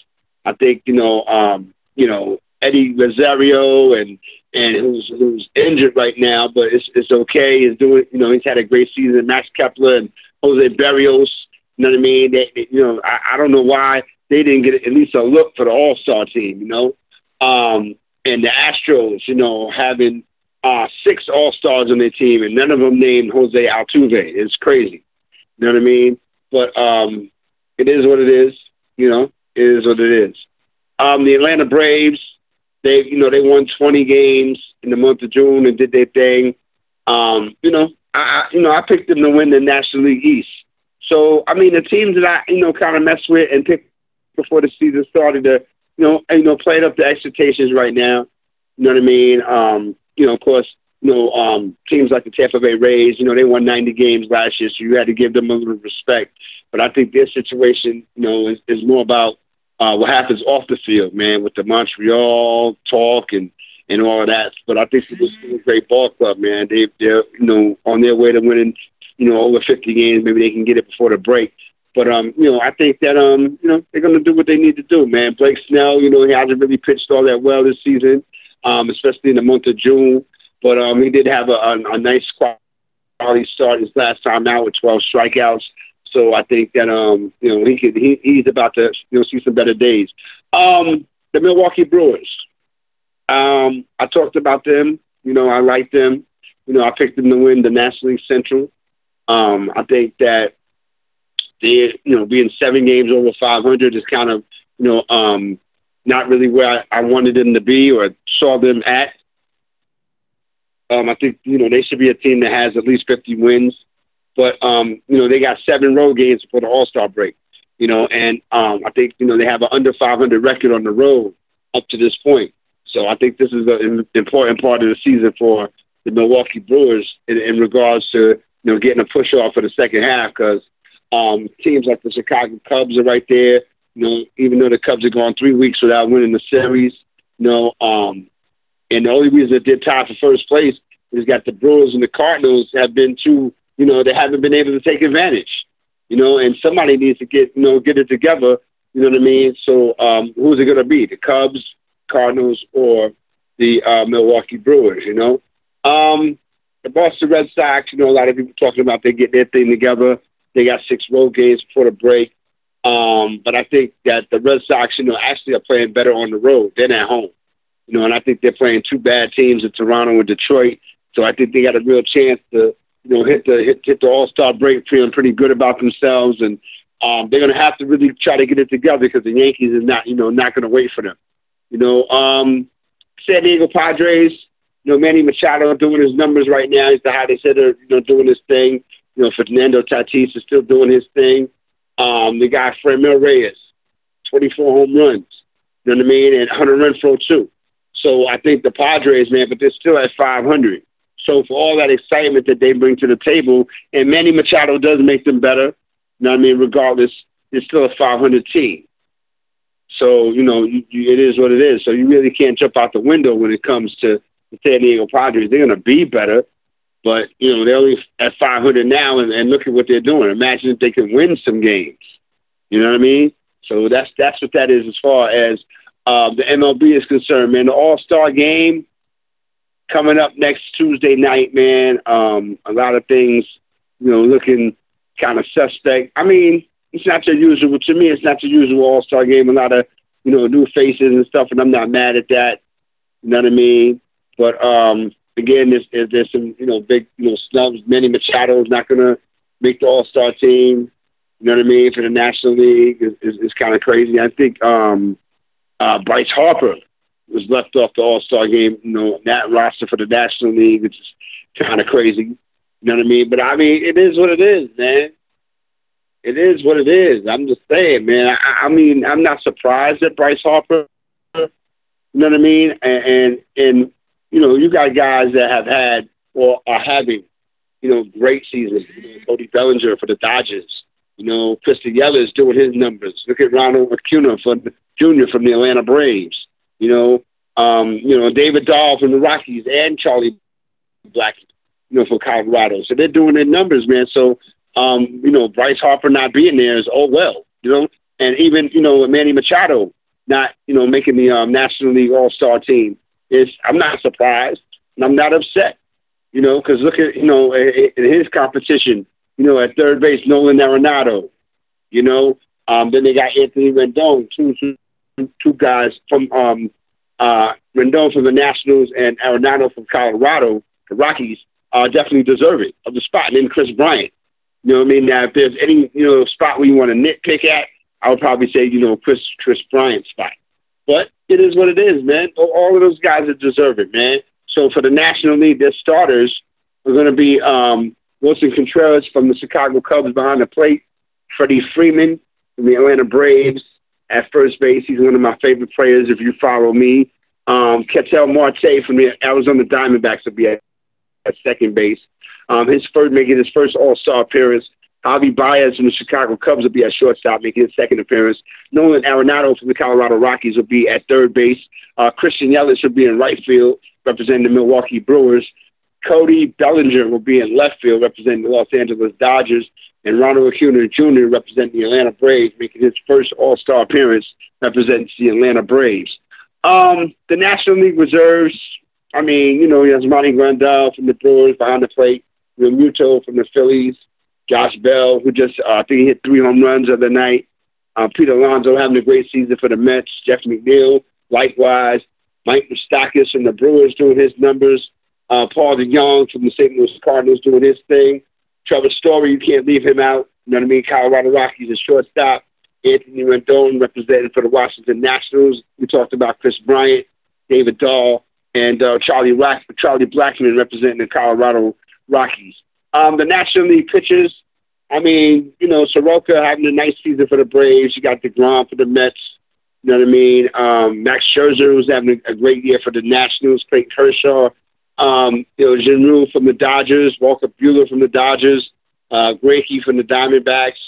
I think you know um, you know Eddie Rosario and and who's who's injured right now, but it's it's okay. He's doing, you know, he's had a great season. Max Kepler and Jose Berrios. You know what I mean? They, they, you know, I, I don't know why they didn't get at least a look for the All Star team. You know, um, and the Astros, you know, having uh, six All Stars on their team and none of them named Jose Altuve. It's crazy. You know what I mean? But um, it is what it is. You know, it is what it is. Um, the Atlanta Braves, they you know they won 20 games in the month of June and did their thing. Um, you know, I you know I picked them to win the National League East. So I mean, the teams that I you know kind of messed with and picked before the season started to you know you know playing up the expectations right now. You know what I mean? Um, you know, of course, you know, um, teams like the Tampa Bay Rays, you know, they won 90 games last year, so you had to give them a little respect. But I think this situation, you know, is, is more about uh, what happens off the field, man, with the Montreal talk and and all of that. But I think this is a great ball club, man. They they're you know on their way to winning, you know, over 50 games. Maybe they can get it before the break. But um, you know, I think that um, you know, they're gonna do what they need to do, man. Blake Snell, you know, he hasn't really pitched all that well this season, um, especially in the month of June. But um, he did have a, a, a nice quality start his last time out with 12 strikeouts. So I think that um, you know he he, he's about to you know see some better days. Um, the Milwaukee Brewers. Um, I talked about them. You know, I like them. You know, I picked them to win the National League Central. Um, I think that they, you know, being seven games over 500 is kind of, you know, um, not really where I, I wanted them to be or saw them at. Um, I think, you know, they should be a team that has at least 50 wins. But, um, you know, they got seven road games for the All-Star break, you know, and um, I think, you know, they have an under 500 record on the road up to this point. So I think this is an important part of the season for the Milwaukee Brewers in, in regards to, you know, getting a push off for the second half because um, teams like the Chicago Cubs are right there. You know, even though the Cubs have gone three weeks without winning the series, you know, um, and the only reason that they're tied for first place is that the Brewers and the Cardinals have been too, you know, they haven't been able to take advantage. You know, and somebody needs to get, you know, get it together. You know what I mean? So um, who's it going to be? The Cubs, Cardinals, or the uh, Milwaukee Brewers? You know, um, the Boston Red Sox. You know, a lot of people talking about they get their thing together. They got six road games before the break. Um, but I think that the Red Sox, you know, actually are playing better on the road than at home. You know, and I think they're playing two bad teams in Toronto and Detroit. So I think they got a real chance to, you know, hit the hit, hit the All Star break feeling pretty good about themselves, and um, they're going to have to really try to get it together because the Yankees is not, you know, not going to wait for them. You know, um, San Diego Padres. You know, Manny Machado doing his numbers right now. As the how hitter. you know, doing his thing. You know, Fernando Tatis is still doing his thing. Um, the guy Franmil Reyes, 24 home runs. You know what I mean? And Hunter Renfroe too. So I think the Padres, man, but they're still at 500. So for all that excitement that they bring to the table, and Manny Machado does make them better. You know what I mean? Regardless, it's still a 500 team. So you know, you, you, it is what it is. So you really can't jump out the window when it comes to the San Diego Padres. They're going to be better, but you know they're only at 500 now, and, and look at what they're doing. Imagine if they can win some games. You know what I mean? So that's that's what that is as far as uh, the MLB is concerned, man. The All Star game coming up next Tuesday night, man. Um, a lot of things, you know, looking kind of suspect. I mean, it's not your usual. To me, it's not your usual All Star game. A lot of you know new faces and stuff, and I'm not mad at that. You know what I mean? But um, again, there's, there's some you know big you know snubs. Manny Machado is not to make the All Star team. You know what I mean? For the National League is, is kind of crazy. I think um, uh, Bryce Harper was left off the All Star game. You know that roster for the National League, which is kind of crazy. You know what I mean? But I mean, it is what it is, man. It is what it is. I'm just saying, man. I, I mean, I'm not surprised at Bryce Harper. You know what I mean? And, and and you know, you got guys that have had or are having, you know, great seasons. You know, Cody Bellinger for the Dodgers. You know, Christian Yelich doing his numbers. Look at Ronald Acuna from Jr. from the Atlanta Braves. You know, um, you know David Dahl from the Rockies and Charlie Black, you know, for Colorado. So they're doing their numbers, man. So, um, you know, Bryce Harper not being there is oh well, you know, and even you know Manny Machado not you know making the um, National League All Star team. It's I'm not surprised and I'm not upset. You know, because look at you know in his competition, you know, at third base, Nolan Arenado. You know, um, then they got Anthony Rendon, two, two, two guys from um, uh, Rendon from the Nationals and Arenado from Colorado, the Rockies, uh, definitely deserve it of the spot. And then Kris Bryant. You know what I mean? Now, if there's any you know spot where you want to nitpick at, I would probably say you know Kris Kris Bryant's spot. But it is what it is, man. All of those guys deserve it, man. So for the National League, their starters are going to be um, Willson Contreras from the Chicago Cubs behind the plate, Freddie Freeman from the Atlanta Braves at first base. He's one of my favorite players if you follow me. Um, Ketel Marte from the Arizona Diamondbacks will be at, at second base. Um, his first making his first All Star appearance. Javi Baez from the Chicago Cubs will be at shortstop, making his second appearance. Nolan Arenado from the Colorado Rockies will be at third base. Uh, Christian Yelich will be in right field, representing the Milwaukee Brewers. Cody Bellinger will be in left field, representing the Los Angeles Dodgers. And Ronald Acuna Jr. representing the Atlanta Braves, making his first All-Star appearance, represents the Atlanta Braves. Um, the National League reserves, I mean, you know, he has Monty Grandal from the Brewers behind the plate, Realmuto from the Phillies, Josh Bell, who just, uh, I think he hit three home runs the other night. Uh, Pete Alonso having a great season for the Mets. Jeff McNeil, likewise. Mike Moustakas from the Brewers doing his numbers. Uh, Paul DeJong from the St. Louis Cardinals doing his thing. Trevor Story, you can't leave him out. You know what I mean? Colorado Rockies, a shortstop. Anthony Rendon representing for the Washington Nationals. We talked about Kris Bryant, David Dahl, and uh, Charlie Rack- Charlie Blackmon representing the Colorado Rockies. Um, the National League pitchers, I mean, you know, Soroka having a nice season for the Braves. You got DeGrom for the Mets. You know what I mean? Um, Max Scherzer was having a, great year for the Nationals. Clayton Kershaw. Um, you know, Jinru from the Dodgers. Walker Buehler from the Dodgers. Uh, Greinke from the Diamondbacks.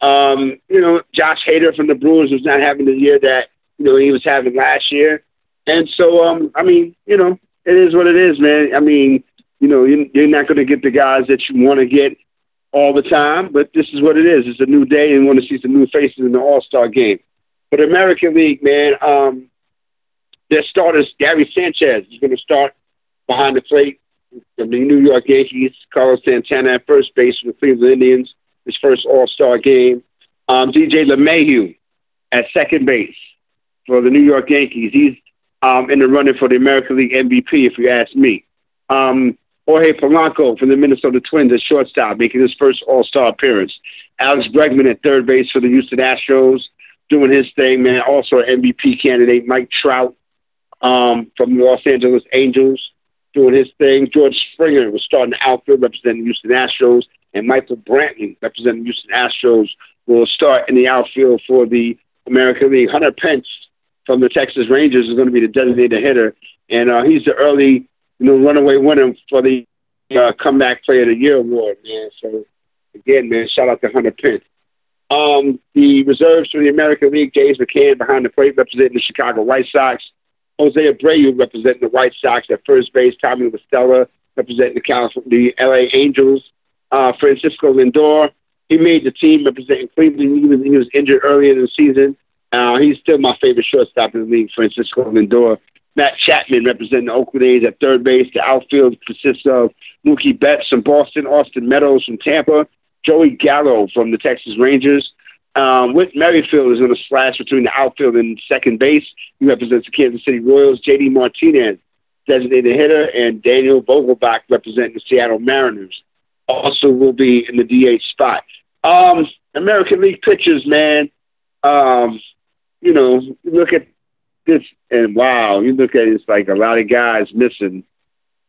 Um, you know, Josh Hader from the Brewers was not having the year that, you know, he was having last year. And so, um, I mean, you know, it is what it is, man. I mean, you know, you- you're not going to get the guys that you want to get all the time, but this is what it is. It's a new day and want to see some new faces in the All-Star game. For the American League, man, um, their starters, Gary Sanchez is going to start behind the plate the New York Yankees. Carlos Santana at first base for the Cleveland Indians, his first All-Star game. Um, DJ LeMahieu at second base for the New York Yankees. He's um, in the running for the American League MVP, if you ask me. Um, Jorge Polanco from the Minnesota Twins at shortstop, making his first All-Star appearance. Alex Bregman at third base for the Houston Astros, doing his thing, man. Also an MVP candidate, Mike Trout um, from the Los Angeles Angels, doing his thing. George Springer was starting the outfield representing Houston Astros, and Michael Brantley representing Houston Astros will start in the outfield for the American League. Hunter Pence from the Texas Rangers is going to be the designated hitter, and uh, he's the early, you know, runaway winner for the uh, comeback player of the year award, man. So again, man, shout out to Hunter Pence. Um, the reserves for the American League, James McCann behind the plate representing the Chicago White Sox. Jose Abreu representing the White Sox at first base. Tommy La Stella representing the California, the LA Angels. Uh, Francisco Lindor, he made the team representing Cleveland. He was, he was injured earlier in the season. Uh, he's still my favorite shortstop in the league, Francisco Lindor. Matt Chapman representing the Oakland A's at third base. The outfield consists of Mookie Betts from Boston, Austin Meadows from Tampa, Joey Gallo from the Texas Rangers. Um, Whit Merrifield is going to slash between the outfield and second base. He represents the Kansas City Royals. J.D. Martinez, designated hitter, and Daniel Vogelbach representing the Seattle Mariners. Also will be in the DH spot. Um, American League pitchers, man. Um, you know, you look at this, and wow, you look at it, it's like a lot of guys missing.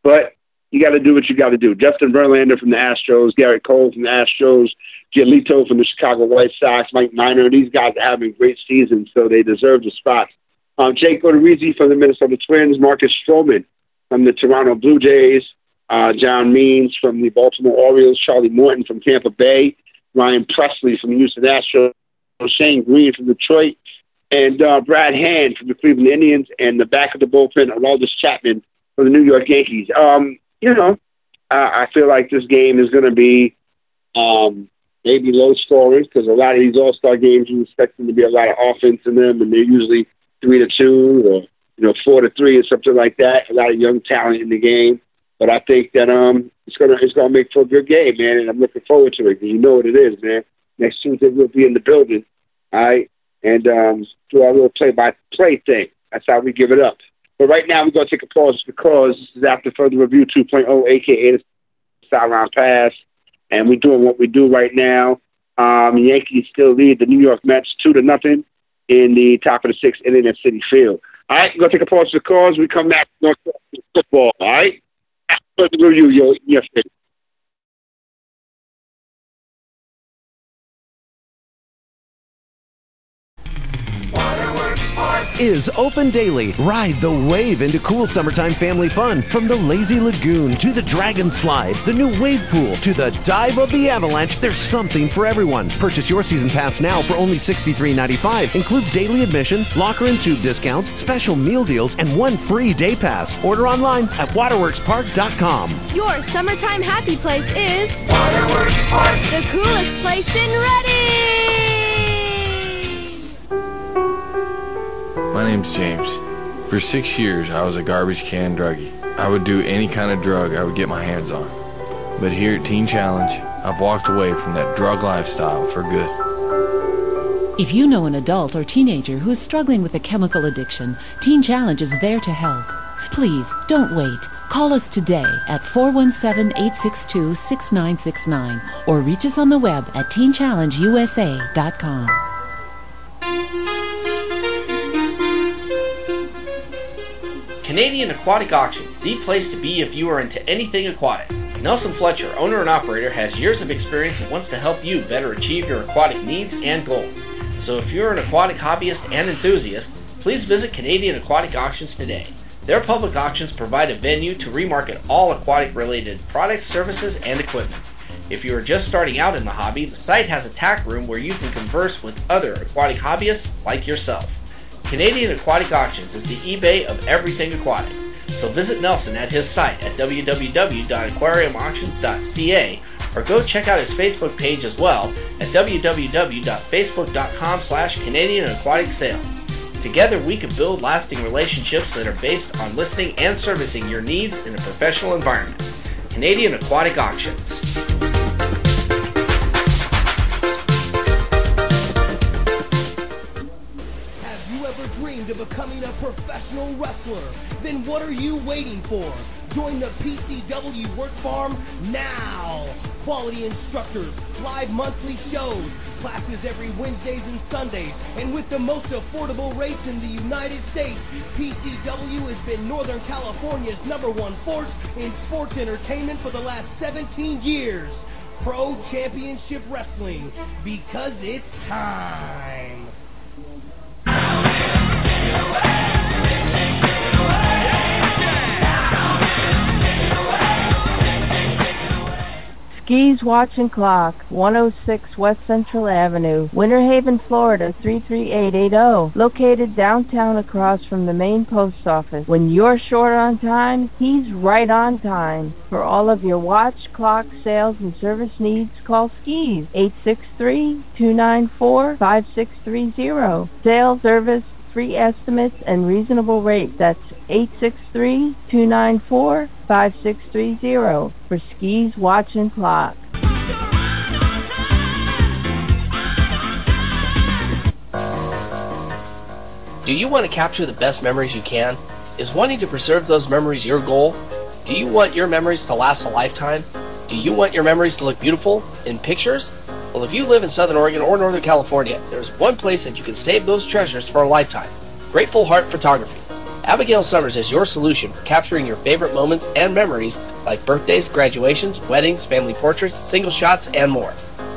But you got to do what you got to do. Justin Verlander from the Astros, Gerrit Cole from the Astros, Giolito from the Chicago White Sox, Mike Minor. These guys are having great seasons, so they deserve the spots. Um, Jake Odorizzi from the Minnesota Twins, Marcus Stroman from the Toronto Blue Jays, uh, John Means from the Baltimore Orioles, Charlie Morton from Tampa Bay, Ryan Pressly from the Houston Astros, Shane Greene from Detroit, and uh, Brad Hand from the Cleveland Indians, and the back of the bullpen, Aroldis Chapman from the New York Yankees. Um, you know, uh, I feel like this game is going to be um, maybe low scoring because a lot of these All Star games you expect them to be a lot of offense in them, and they're usually three to two or you know, four to three or something like that. A lot of young talent in the game, but I think that um, it's gonna it's gonna make for a good game, man. And I'm looking forward to it. You know what it is, man. Next Tuesday we'll be in the building, all right, and um, do our little play by play thing. That's how we give it up. But right now we're gonna take a pause because this is after further review 2.0, aka the pass, and we're doing what we do right now. Um, Yankees still lead the New York Mets two to nothing in the top of the sixth inning at Citi Field. All right, we're gonna take a pause for cause. We come back to football. All right, after the review, yo, yes, is open daily. Ride the wave into cool summertime family fun from the lazy lagoon to the dragon slide, the new wave pool to the dive of the avalanche. There's something for everyone. Purchase your season pass now for only $63.95. Includes daily admission, locker and tube discounts, special meal deals, and one free day pass. Order online at waterworkspark.com. Your summertime happy place is Waterworks Park, the coolest place in Reading. My name's James. For six years, I was a garbage can druggie. I would do any kind of drug I would get my hands on. But here at Teen Challenge, I've walked away from that drug lifestyle for good. If you know an adult or teenager who is struggling with a chemical addiction, Teen Challenge is there to help. Please don't wait. Call us today at 417 862 6969 or reach us on the web at teenchallengeusa.com. Canadian Aquatic Auctions, the place to be if you are into anything aquatic. Nelson Fletcher, owner and operator, has years of experience and wants to help you better achieve your aquatic needs and goals. So if you're an aquatic hobbyist and enthusiast, please visit Canadian Aquatic Auctions today. Their public auctions provide a venue to remarket all aquatic related products, services, and equipment. If you are just starting out in the hobby, the site has a tack room where you can converse with other aquatic hobbyists like yourself. Canadian Aquatic Auctions is the eBay of everything aquatic. So visit Nelson at his site at www.aquariumauctions.ca or go check out his Facebook page as well at www.facebook.com slash Canadian Aquatic Sales. Together we can build lasting relationships that are based on listening and servicing your needs in a professional environment. Canadian Aquatic Auctions. Of becoming a professional wrestler? Then what are you waiting for? Join the PCW Work Farm now. Quality instructors, live monthly shows, classes every Wednesdays and Sundays, and with the most affordable rates in the United States, PCW has been Northern California's number one force in sports entertainment for the last 17 years. Pro Championship Wrestling, because it's time. Skis Watch and Clock, 106 West Central Avenue, Winter Haven, Florida 33880. Located downtown across from the main post office. When you're short on time, he's right on time. For all of your watch, clock, sales, and service needs, call Skis 863-294-5630. Sales, service, free estimates, and reasonable rate. That's 863-294-5630 for skis, watch, and clock. Do you want to capture the best memories you can? Is wanting to preserve those memories your goal? Do you want your memories to last a lifetime? Do you want your memories to look beautiful in pictures? Well, if you live in Southern Oregon or Northern California, there's one place that you can save those treasures for a lifetime Grateful Heart Photography. Abigail Summers is your solution for capturing your favorite moments and memories like birthdays, graduations, weddings, family portraits, single shots, and more.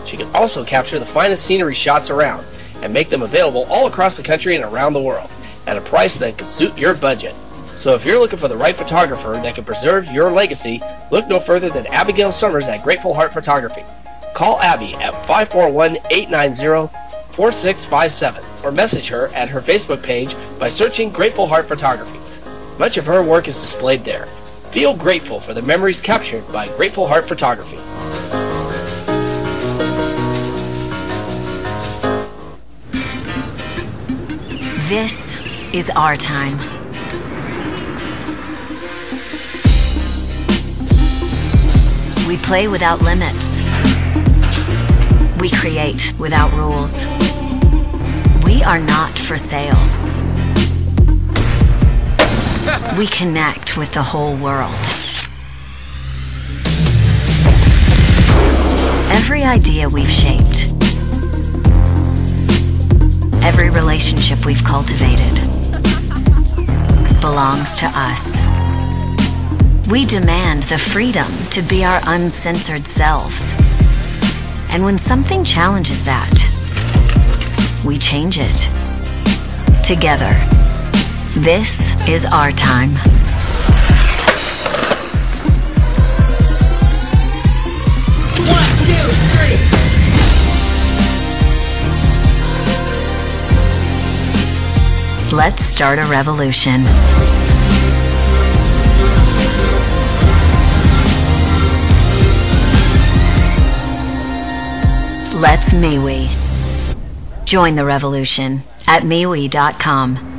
She can also capture the finest scenery shots around and make them available all across the country and around the world at a price that can suit your budget. So if you're looking for the right photographer that can preserve your legacy, look no further than Abigail Summers at Grateful Heart Photography. Call Abby at 541-890-4657 or message her at her Facebook page by searching Grateful Heart Photography. Much of her work is displayed there. Feel grateful for the memories captured by Grateful Heart Photography. This is our time. We play without limits. We create without rules. We are not for sale. We connect with the whole world. Every idea we've shaped, every relationship we've cultivated, belongs to us. We demand the freedom to be our uncensored selves. And when something challenges that, we change it. Together. This is our time. One, two, three. Let's start a revolution. Let's MeWe. Join the revolution at MeWe.com.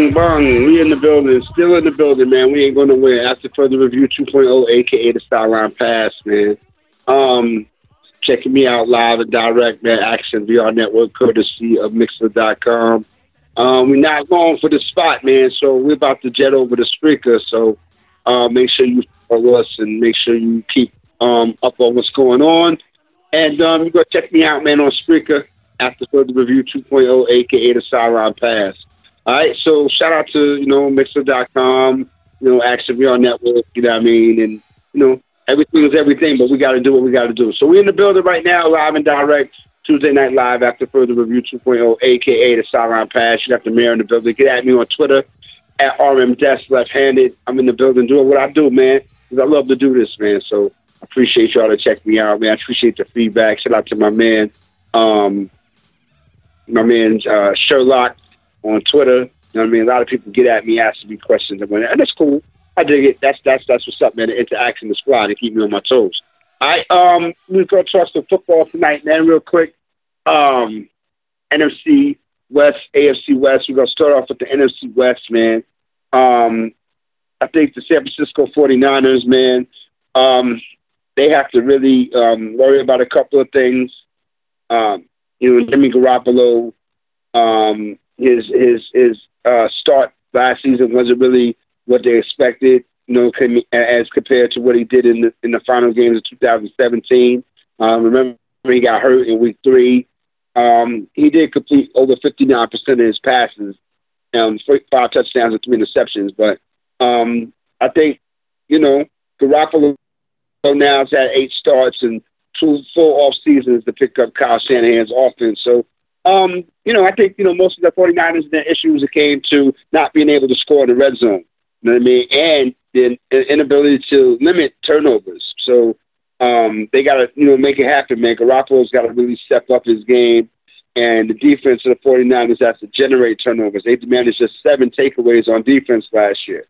bung, bung. We in the building, still in the building, man. We ain't going to win. After further review 2.0, aka the Style Line Pass, man. Um, checking me out live and direct, man. Action VR Network, courtesy of Mixlr.com. Um, we're not going for the spot, man. So we're about to jet over to Spreaker. So uh, make sure you follow us and make sure you keep um, up on what's going on. And um, you go check me out, man, on Spreaker after further review 2.0, aka the Sauron Pass. All right, so shout out to you know Mixlr.com, you know Action VR Network, you know what I mean, and you know everything is everything, but we got to do what we got to do. So we're in the building right now, live and direct. Tuesday Night Live after further review 2.0, aka the Sauron Pass. You got the mayor in the building. Get at me on Twitter at RM Desk Left Handed. I'm in the building doing what I do, man. Because I love to do this, man. So I appreciate y'all to check me out, man. I appreciate the feedback. Shout out to my man, um, my man uh, Sherlock on Twitter. You know what I mean? A lot of people get at me, asking me questions, and that's cool. I dig it. That's that's that's what's up, man. The interaction, the squad, to keep me on my toes. I um we're gonna talk some football tonight, man, real quick. Um NFC West, AFC West. We're gonna start off with the NFC West, man. Um I think the San Francisco 49ers, man, um, they have to really um, worry about a couple of things. Um, you know, Jimmy Garoppolo, um, his his his uh, start last season wasn't really what they expected. You know, as compared to what he did in the in the final games of 2017. Um, remember, he got hurt in week three. Um, he did complete over 59% of his passes, um, five touchdowns and three interceptions. But um, I think, you know, Garoppolo now has had eight starts and two full off seasons to pick up Kyle Shanahan's offense. So, um, you know, I think, you know, most of the 49ers, their issues it came to not being able to score in the red zone. You know what I mean? And the inability to limit turnovers. So um, they got to, you know, make it happen, man. Garoppolo's got to really step up his game. And the defense of the 49ers has to generate turnovers. They managed just seven takeaways on defense last year.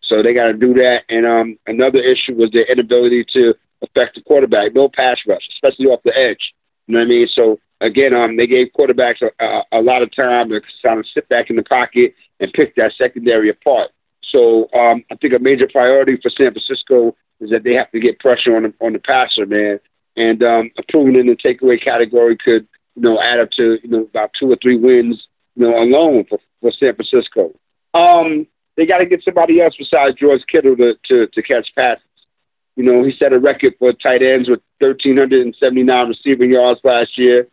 So they got to do that. And um, another issue was their inability to affect the quarterback. No pass rush, especially off the edge. You know what I mean? So again, um, they gave quarterbacks a, a, a lot of time to kind of sit back in the pocket and pick that secondary apart. So um, I think a major priority for San Francisco is that they have to get pressure on the, on the passer, man. And um, improving in the takeaway category could, you know, add up to you know about two or three wins, you know, alone for, for San Francisco. Um, they got to get somebody else besides George Kittle to, to, to catch passes. You know, he set a record for tight ends with 1,379 receiving yards last year.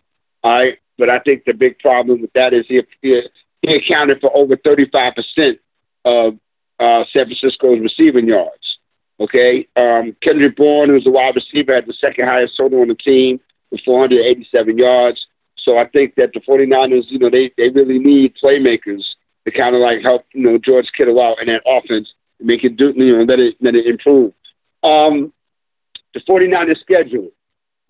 All right. But I think the big problem with that is he, he, he accounted for over 35% of uh, San Francisco's receiving yards. Okay. Um, Kendrick Bourne, who's a wide receiver, had the second highest total on the team with 487 yards. So I think that the 49ers, you know, they, they really need playmakers to kind of like help, you know, George Kittle out in that offense and make it do, you know, let it, let it improve. Um, the 49ers schedule,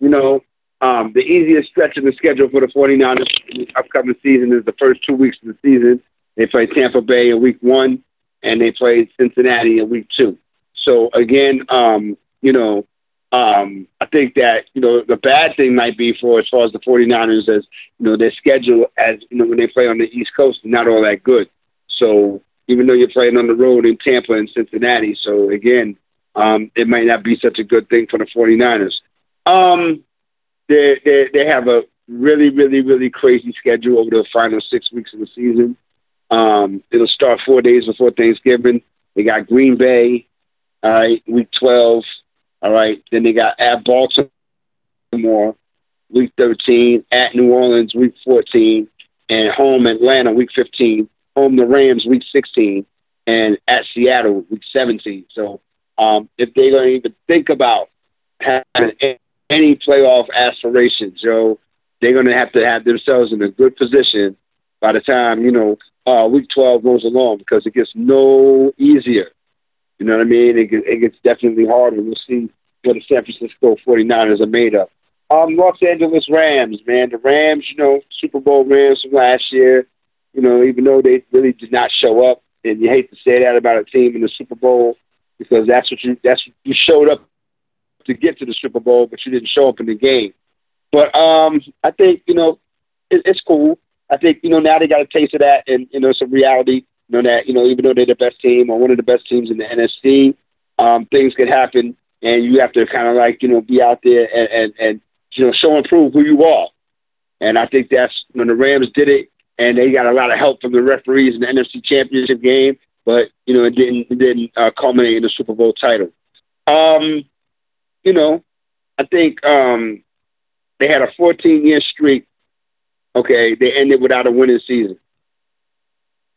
you know, um, the easiest stretch of the schedule for the 49ers this upcoming season is the first two weeks of the season. They play Tampa Bay in week one, and they play Cincinnati in week two. So again, um, you know, um, I think that, you know, the bad thing might be for as far as the 49ers as, you know, their schedule as, you know, when they play on the East Coast is not all that good. So even though you're playing on the road in Tampa and Cincinnati, so again, um, it might not be such a good thing for the 49ers. Um, they, they, they have a really, really, really crazy schedule over the final six weeks of the season. Um, it'll start four days before Thanksgiving. They got Green Bay, all right, week 12, all right. Then they got at Baltimore, week 13, at New Orleans, week 14, and home Atlanta, week 15, home the Rams, week 16, and at Seattle, week 17. So um, if they're going to even think about having any playoff aspirations, Joe, they're going to have to have themselves in a good position by the time, you know, uh, week 12 goes along because it gets no easier you know what I mean? It, it gets definitely harder. We'll see what the San Francisco 49ers are made of. Um, Los Angeles Rams, man. The Rams, you know, Super Bowl Rams from last year, you know, even though they really did not show up, and you hate to say that about a team in the Super Bowl because that's what you that's what you showed up to get to the Super Bowl, but you didn't show up in the game. But um, I think you know it, it's cool. I think you know now they got a taste of that, and you know some reality You know that you know even though they're the best team or one of the best teams in the NFC, um, things can happen, and you have to kind of like you know be out there and, and and you know show and prove who you are. And I think that's when the Rams did it, and they got a lot of help from the referees in the NFC Championship game, but you know it didn't it didn't uh, culminate in the Super Bowl title. Um, you know, I think um, they had a 14 year streak. Okay, they ended without a winning season.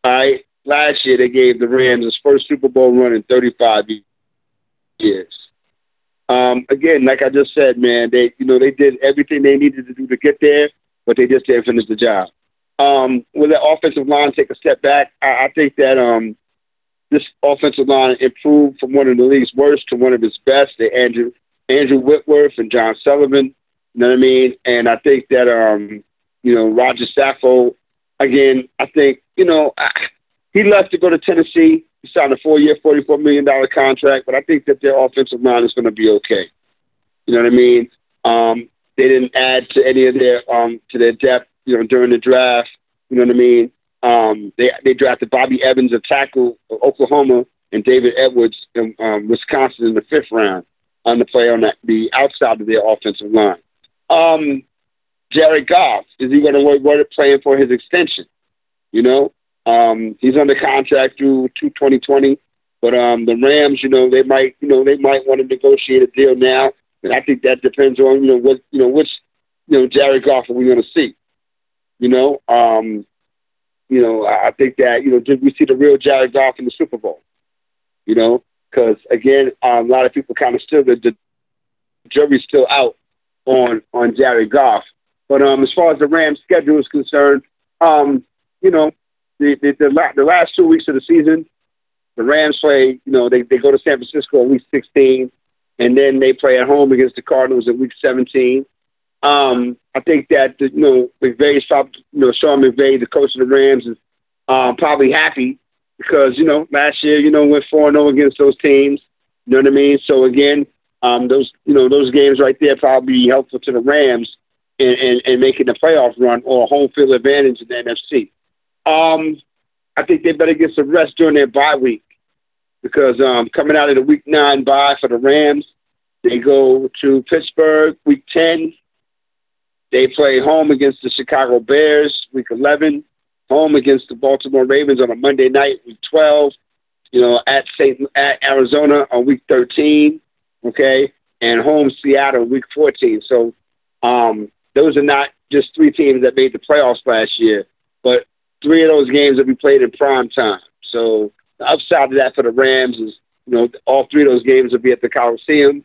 All right, last year they gave the Rams his first Super Bowl run in 35 years. Um, again, like I just said, man, they you know they did everything they needed to do to get there, but they just didn't finish the job. Um, will the offensive line take a step back? I, I think that um, this offensive line improved from one of the league's worst to one of its best. The Andrew Andrew Whitworth and John Sullivan. You know what I mean? And I think that um, you know Roger Saffold. Again, I think you know. He left to go to Tennessee. He signed a four-year, $44 million contract, but I think that their offensive line is going to be okay. You know what I mean? Um, they didn't add to any of their um, to their depth. You know, during the draft. You know what I mean? Um, they they drafted Bobby Evans, a tackle of Oklahoma, and David Edwards in um, Wisconsin in the fifth round on the play on that, the outside of their offensive line. Um, Jared Goff is he going to work playing for his extension? You know, um, he's under contract through to 2020, but um, the Rams, you know, they might, you know, they might want to negotiate a deal now, and I think that depends on you know what you know which you know Jared Goff are we going to see. You know, um, you know, I think that you know did we see the real Jared Goff in the Super Bowl? You know, because again, um, a lot of people kind of still the, the jury's still out on on Jared Goff. But um, as far as the Rams' schedule is concerned, um, you know, the the, the, la- the last two weeks of the season, the Rams play. You know, they, they go to San Francisco in week 16, and then they play at home against the Cardinals in week 17. Um, I think that the, you know McVay, you know Sean McVay, the coach of the Rams, is um, probably happy because you know last year you know went four and zero against those teams. You know what I mean? So again, um, those you know those games right there probably helpful to the Rams in, in, in making the playoff run or home field advantage in the NFC. Um, I think they better get some rest during their bye week because um, coming out of the week nine bye for the Rams, they go to Pittsburgh week ten. They play home against the Chicago Bears week eleven home against the Baltimore Ravens on a Monday night, week 12. You know, at St. at Arizona on week 13. Okay, and home Seattle week 14. So, um, those are not just three teams that made the playoffs last year, but three of those games will be played in prime time. So the upside of that for the Rams is, you know, all three of those games will be at the Coliseum.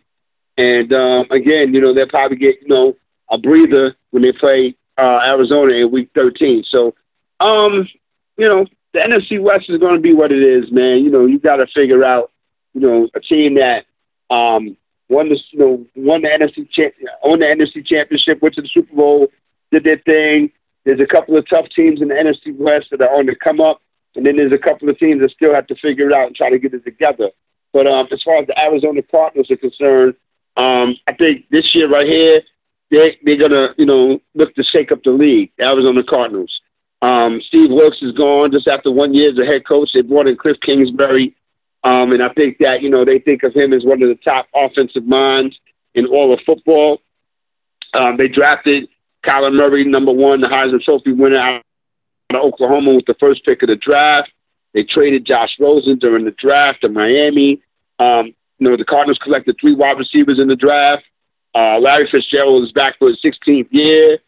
And um, again, you know, they'll probably get, you know, a breather when they play uh, Arizona in week 13. So um, you know, the NFC West is going to be what it is, man. You know, you got to figure out, you know, a team that um won the you know won the NFC champ won the NFC championship, went to the Super Bowl, did their thing. There's a couple of tough teams in the NFC West that are on the come up, and then there's a couple of teams that still have to figure it out and try to get it together. But um, as far as the Arizona Cardinals are concerned, um, I think this year right here, they they're gonna you know look to shake up the league. The Arizona Cardinals. Um, Steve Wilks is gone just after one year as a head coach. They brought in Cliff Kingsbury. Um, and I think that, you know, they think of him as one of the top offensive minds in all of football. Um, they drafted Kyler Murray, number one, the Heisman Trophy winner out of Oklahoma with the first pick of the draft. They traded Josh Rosen during the draft to Miami. Um, you know, the Cardinals collected three wide receivers in the draft. Uh, Larry Fitzgerald is back for his 16th year.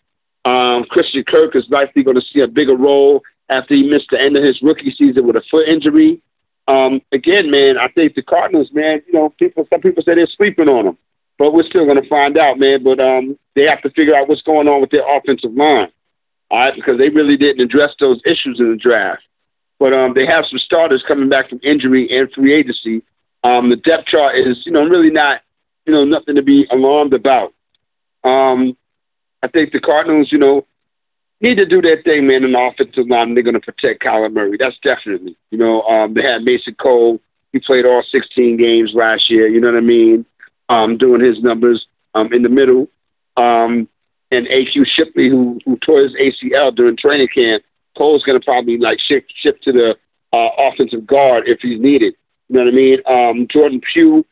Um, Christian Kirk is likely going to see a bigger role after he missed the end of his rookie season with a foot injury. Um, again, man, I think the Cardinals, man, you know, people, some people say they're sleeping on them, but we're still going to find out, man. But um, they have to figure out what's going on with their offensive line, all right, because they really didn't address those issues in the draft. But um, they have some starters coming back from injury and free agency. Um, the depth chart is, you know, really not, you know, nothing to be alarmed about. Um, I think the Cardinals, you know, need to do their thing, man, in the offensive line. They're going to protect Kyler Murray. That's definitely, you know, um, they had Mason Cole. He played all 16 games last year. You know what I mean? Um, doing his numbers um, in the middle. Um, and AQ Shipley, who who tore his ACL during training camp. Cole's going to probably like shift shift to the uh, offensive guard if he's needed. You know what I mean? Um, Jordan Pugh,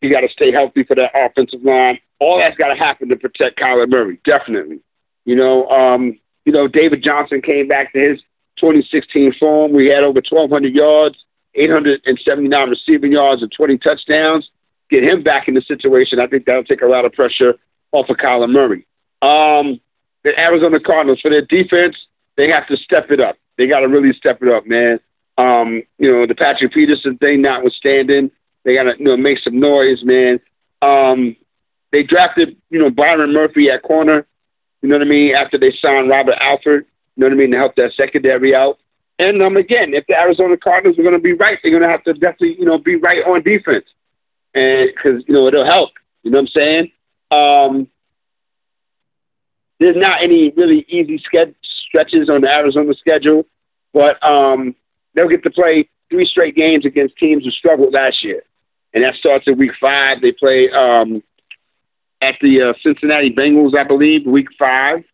he got to stay healthy for that offensive line all that's got to happen to protect Kyler Murray, definitely. You know, um, you know, David Johnson came back to his 2016 form. We had over 1,200 yards, 879 receiving yards, and 20 touchdowns. Get him back in the situation. I think that'll take a lot of pressure off of Kyler Murray. Um, the Arizona Cardinals, for their defense, they have to step it up. They got to really step it up, man. Um, you know, the Patrick Peterson thing notwithstanding, they got to you know make some noise, man. Um, they drafted, you know, Byron Murphy at corner, you know what I mean, after they signed Robert Alford, you know what I mean, to help that secondary out. And um, again, if the Arizona Cardinals are going to be right, they're going to have to definitely, you know, be right on defense, and because you know it'll help. You know what I'm saying? Um, there's not any really easy ske- stretches on the Arizona schedule, but um, they'll get to play three straight games against teams who struggled last year, and that starts at week five. They play um, at the uh, Cincinnati Bengals, I believe, week five.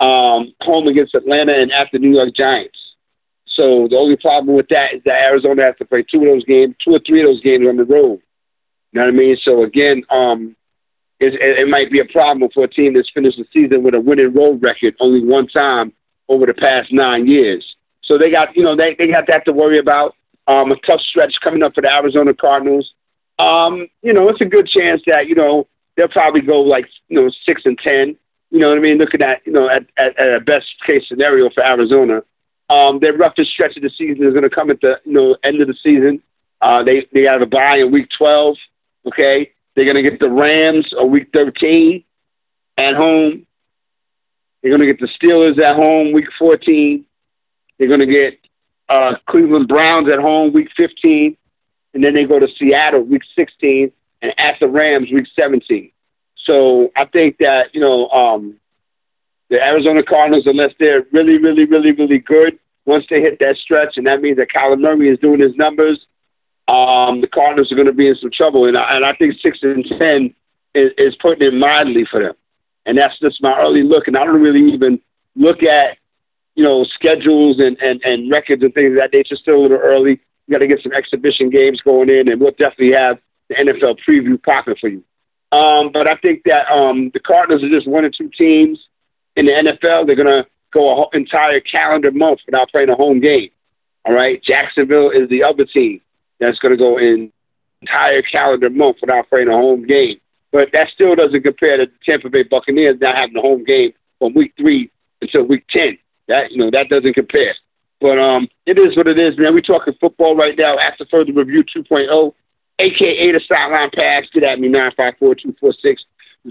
Um, home against Atlanta and the New York Giants. So the only problem with that is that Arizona has to play two of those games, two or three of those games on the road. You know what I mean? So again, um, it, it might be a problem for a team that's finished the season with a winning road record only one time over the past nine years. So they got, you know, they, they got that to worry about. Um, a tough stretch coming up for the Arizona Cardinals. Um, you know, it's a good chance that, you know, they'll probably go like, you know, six and ten. You know what I mean? Looking at, you know, at, at, at a best case scenario for Arizona. Um, their roughest stretch of the season is going to come at the, you know, end of the season. Uh, they, they have a bye in week 12. Okay. They're going to get the Rams on week 13 at home. They're going to get the Steelers at home week 14. They're going to get uh, Cleveland Browns at home week 15, and then they go to Seattle week 16, the Rams week 17. So I think that you know um, the Arizona Cardinals, unless they're really, really, really, really good, once they hit that stretch, and that means that Kyler Murray is doing his numbers, um, the Cardinals are going to be in some trouble. And I, and I think six and ten is, is putting it mildly for them. And that's just my early look. And I don't really even look at you know, schedules and, and, and records and things of that nature still a little early. You got to get some exhibition games going in, and we'll definitely have the NFL preview popping for you. Um, but I think that um, the Cardinals are just one or two teams in the NFL. They're going to go a whole entire calendar month without playing a home game. All right. Jacksonville is the other team that's going to go an entire calendar month without playing a home game. But that still doesn't compare to the Tampa Bay Buccaneers not having a home game from week three until week 10. That you know that doesn't compare. But um, it is what it is, man. We're talking football right now. After further review 2.0, aka the sideline pass. Get at me nine five four two four six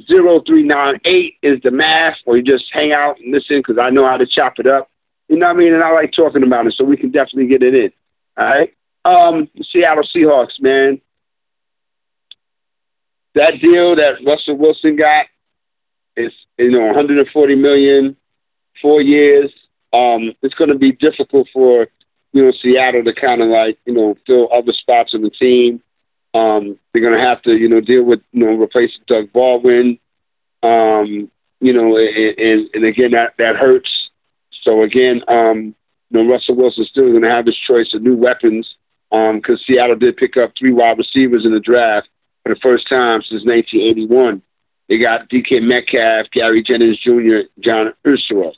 zero three nine eight is the math, or you just hang out and listen because I know how to chop it up. You know what I mean? And I like talking about it, so we can definitely get it in. All right. Um, Seattle Seahawks, man. That deal that Russell Wilson got is you know 140 million, four years um, it's going to be difficult for you know Seattle to kind of like you know fill other spots in the team. Um, they're going to have to you know deal with you know replacing Doug Baldwin. Um, you know, and, and, again that that hurts. So again, um, you know Russell Wilson's still going to have his choice of new weapons because um, Seattle did pick up three wide receivers in the draft for the first time since 1981. They got DK Metcalf, Gary Jennings Jr., John Ursua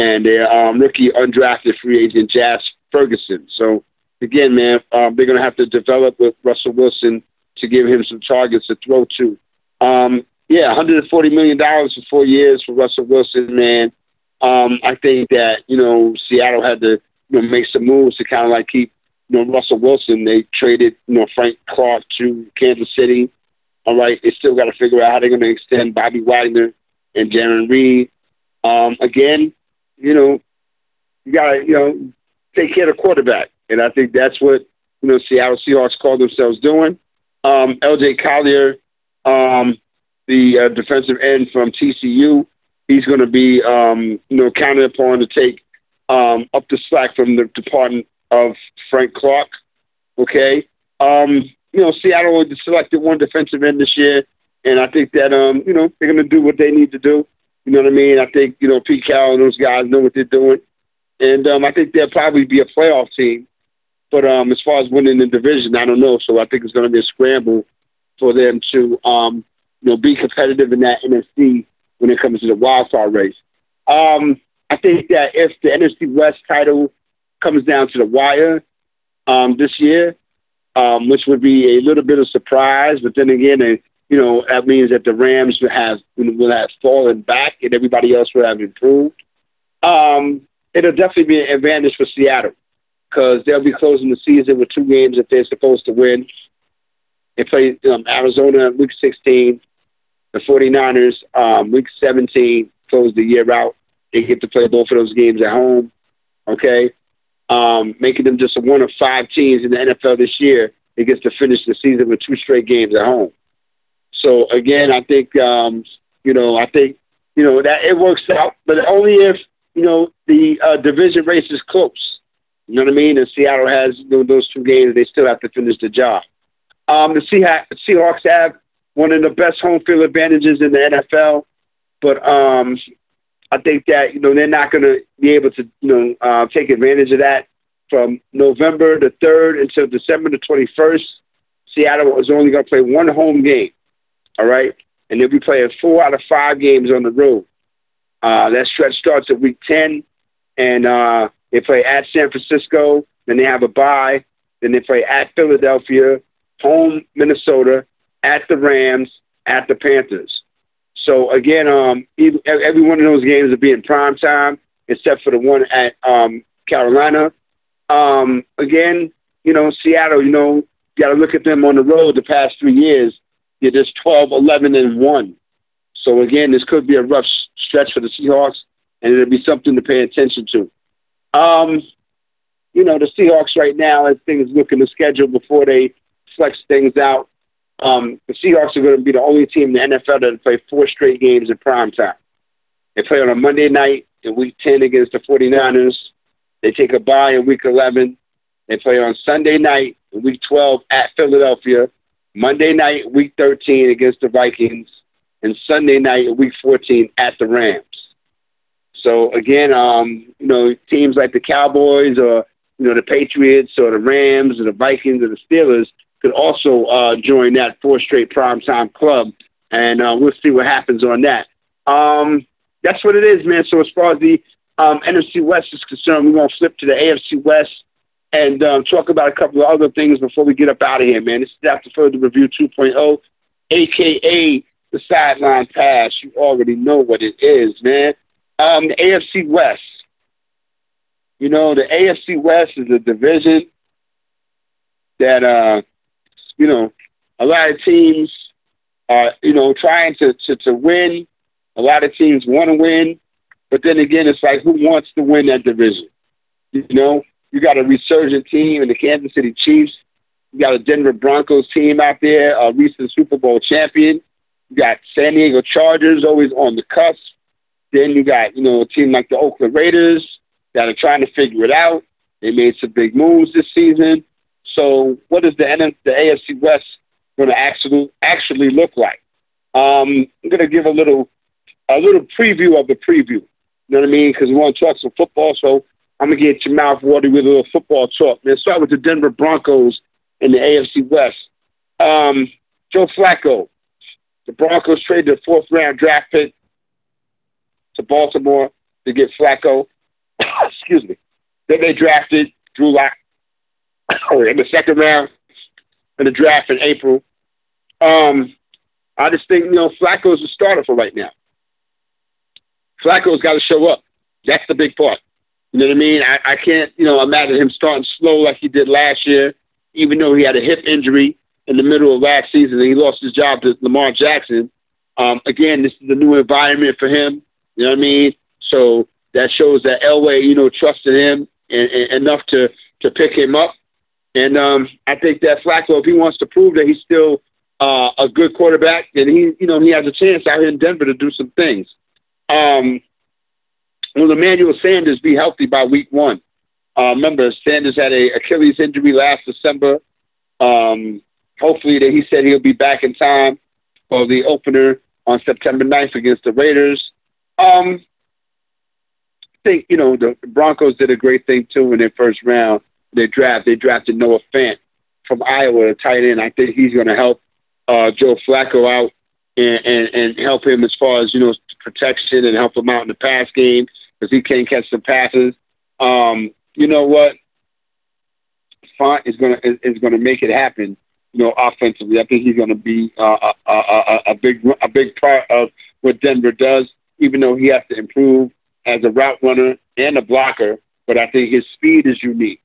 and their um, rookie undrafted free agent Jazz Ferguson. So again, man, um, they're going to have to develop with Russell Wilson to give him some targets to throw to. Um, yeah, 140 million dollars for four years for Russell Wilson, man. Um, I think that you know Seattle had to you know make some moves to kind of like keep you know Russell Wilson. They traded you know Frank Clark to Kansas City. All right, they still got to figure out how they're going to extend Bobby Wagner and Jarran Reed. Um, again, you know, you got to, you know, take care of the quarterback. And I think that's what, you know, Seattle Seahawks call themselves doing. Um, LJ Collier, um, the uh, defensive end from TCU, he's going to be, um, you know, counted upon to take um, up the slack from the department of Frank Clark. Okay. Um, you know, Seattle selected one defensive end this year, and I think that, um, you know, they're going to do what they need to do. You know what I mean? I think, you know, Pete Carroll and those guys know what they're doing. And um, I think they'll probably be a playoff team. But um, as far as winning the division, I don't know. So I think it's going to be a scramble for them to, um, you know, be competitive in that NFC when it comes to the wild card race. Um, I think that if the NFC West title comes down to the wire um, this year, um, which would be a little bit of surprise, but then again, a, you know, that means that the Rams will have will have fallen back and everybody else will have improved. Um, it'll definitely be an advantage for Seattle because they'll be closing the season with two games that they're supposed to win. They play um, Arizona week 16, the 49ers um, week 17, close the year out. They get to play both of those games at home, okay? Um, making them just one of five teams in the NFL this year that gets to finish the season with two straight games at home. So again, I think um, you know, I think you know that it works out, but only if you know the uh, division race is close. You know what I mean? And Seattle has those two games; they still have to finish the job. Um, the Seahawks, have one of the best home field advantages in the NFL. But um, I think that you know they're not going to be able to you know uh, take advantage of that from November the third until December the twenty first. Seattle is only going to play one home game. All right, and they'll be playing four out of five games on the road. Uh, that stretch starts at week ten, and uh, they play at San Francisco. Then they have a bye. Then they play at Philadelphia, home Minnesota, at the Rams, at the Panthers. So again, um, every one of those games will be in prime time, except for the one at um, Carolina. Um, again, you know, Seattle, you know, you got to look at them on the road the past three years. They're just 12, 11, and 1. So again, this could be a rough stretch for the Seahawks, and it'll be something to pay attention to. Um, you know, the Seahawks right now, as things look in the schedule before they flex things out, um, the Seahawks are going to be the only team in the NFL that play four straight games in prime time. They play on a Monday night in Week 10 against the 49ers. They take a bye in Week 11. They play on Sunday night in Week 12 at Philadelphia. Monday night, Week 13 against the Vikings. And Sunday night, Week 14 at the Rams. So again, um, you know, teams like the Cowboys or you know the Patriots or the Rams or the Vikings or the Steelers could also uh, join that four straight primetime club, and uh, we'll see what happens on that. Um, that's what it is, man. So as far as the um, NFC West is concerned, we're gonna flip to the AFC West and um, talk about a couple of other things before we get up out of here, man. This is After Further Review 2.0, aka the Sideline Pass. You already know what it is, man. Um, the AFC West. You know, the AFC West is a division that uh, you know, a lot of teams are, you know, trying to, to, to win. A lot of teams want to win. But then again, it's like, who wants to win that division? You know, you got a resurgent team in the Kansas City Chiefs. You got a Denver Broncos team out there, a recent Super Bowl champion. You got San Diego Chargers always on the cusp. Then you got, you know, a team like the Oakland Raiders that are trying to figure it out. They made some big moves this season. So what is the the AFC West going to actually actually look like? Um, I'm going to give a little a little preview of the preview. You know what I mean? Because we want to talk some football, so I'm gonna get your mouth watery with a little football talk. Man, start with the Denver Broncos in the AFC West. Um, Joe Flacco, the Broncos traded the fourth round draft pick to Baltimore to get Flacco. (coughs) Excuse me. Then they drafted Drew Lock, (coughs) in the second round in the draft in April. Um, I just think, you know, Flacco's the starter for right now. Flacco's got to show up. That's the big part. You know what I mean? I, I can't, you know, imagine him starting slow like he did last year, even though he had a hip injury in the middle of last season and he lost his job to Lamar Jackson. Um, again, this is a new environment for him. You know what I mean? So that shows that Elway, you know, trusted him and, and enough to to pick him up. And um, I think that Flacco, if he wants to prove that he's still uh, a good quarterback, then he, you know, he has a chance out here in Denver to do some things. Um, will Emmanuel Sanders be healthy by week one? Uh, remember, Sanders had a Achilles injury last December. Um, hopefully, that he said he'll be back in time for the opener on September 9th against the Raiders. Um, I think you know the Broncos did a great thing too in their first round their draft. They drafted Noah Fant from Iowa, a tight end. I think he's going to help uh, Joe Flacco out and, and, and help him as far as you know protection and help him out in the pass game because he can't catch the passes. Um, you know what? Fant is going to is going to make it happen. You know, offensively, I think he's going to be uh, a, a, a, a big a big part of what Denver does. Even though he has to improve as a route runner and a blocker, but I think his speed is unique.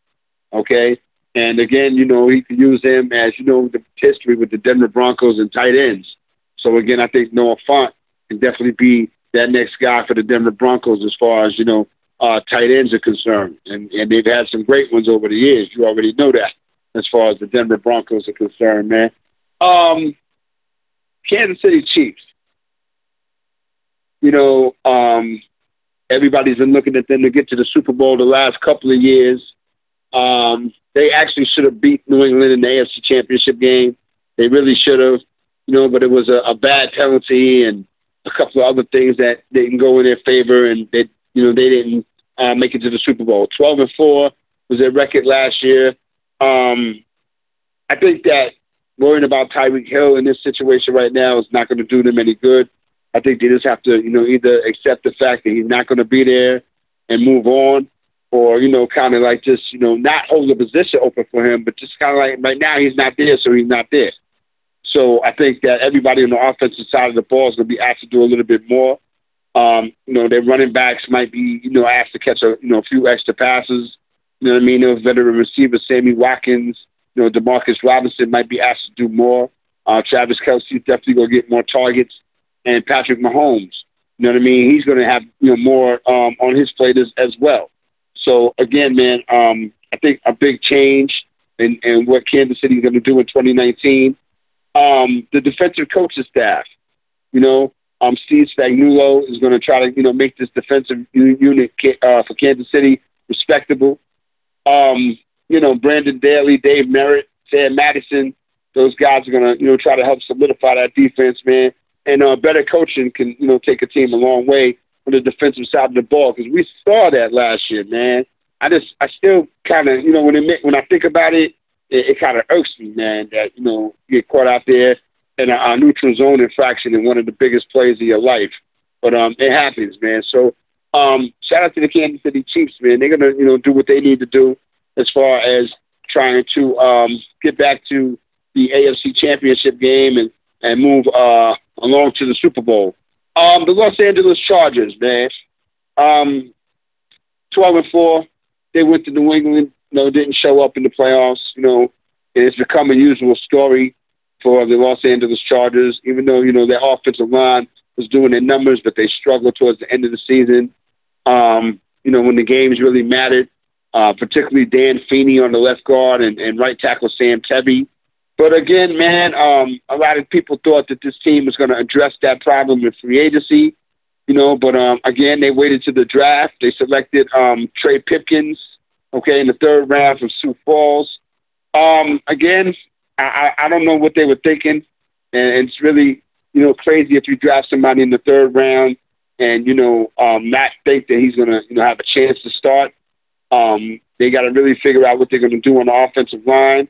Okay. And again, you know, he could use him as, you know, the history with the Denver Broncos and tight ends. So again, I think Noah Fant can definitely be that next guy for the Denver Broncos as far as, you know, uh, tight ends are concerned. And, and they've had some great ones over the years. You already know that as far as the Denver Broncos are concerned, man. Um, Kansas City Chiefs. You know, um, everybody's been looking at them to get to the Super Bowl the last couple of years. Um, they actually should have beat New England in the AFC Championship game. They really should have. you know, but it was a, a bad penalty and a couple of other things that didn't go in their favor, and they, you know, they didn't uh, make it to the Super Bowl. Twelve and four was their record last year. Um, I think that worrying about Tyreek Hill in this situation right now is not going to do them any good. I think they just have to, you know, either accept the fact that he's not going to be there and move on, or you know, kind of like just, you know, not hold the position open for him, but just kind of like right now he's not there, so he's not there. So I think that everybody on the offensive side of the ball is going to be asked to do a little bit more. Um, you know, their running backs might be, you know, asked to catch a, you know, a few extra passes. You know what I mean? Those veteran receivers, Sammy Watkins, you know, Demarcus Robinson might be asked to do more. Uh, Travis Kelce definitely going to get more targets, and Patrick Mahomes. You know what I mean? He's going to have you know more um, on his plate as, as well. So again, man, um, I think a big change in, in what Kansas City is going to do in 2019. Um, the defensive coaching staff, you know, um, Steve Spagnuolo is going to try to you know make this defensive unit uh, for Kansas City respectable. Um, you know, Brandon Daly, Dave Merritt, Sam Madison, those guys are gonna, you know, try to help solidify that defense, man. And uh, better coaching can, you know, take a team a long way on the defensive side of the ball because we saw that last year, man. I just, I still kind of, you know, when it when I think about it, it, it kind of irks me, man, that you know you get caught out there in a, a neutral zone infraction in one of the biggest plays of your life. But um, it happens, man. So um, shout out to the Kansas City Chiefs, man. They're gonna, you know, do what they need to do as far as trying to um, get back to the AFC Championship game and and move uh, along to the Super Bowl. Um, the Los Angeles Chargers, man, um, twelve and four. They went to New England. No, didn't show up in the playoffs. You know, it's become a usual story for the Los Angeles Chargers. Even though you know their offensive line was doing their numbers, but they struggled towards the end of the season. Um, you know, when the games really mattered, uh, particularly Dan Feeney on the left guard and, and right tackle Sam Tevi. But again, man, um, a lot of people thought that this team was going to address that problem in free agency, you know. But um, again, they waited to the draft. They selected um, Trey Pipkins, okay, in the third round from Sioux Falls. Um, again, I, I don't know what they were thinking, and it's really you know crazy if you draft somebody in the third round and you know um, not think that he's going to you know have a chance to start. Um, they got to really figure out what they're going to do on the offensive line.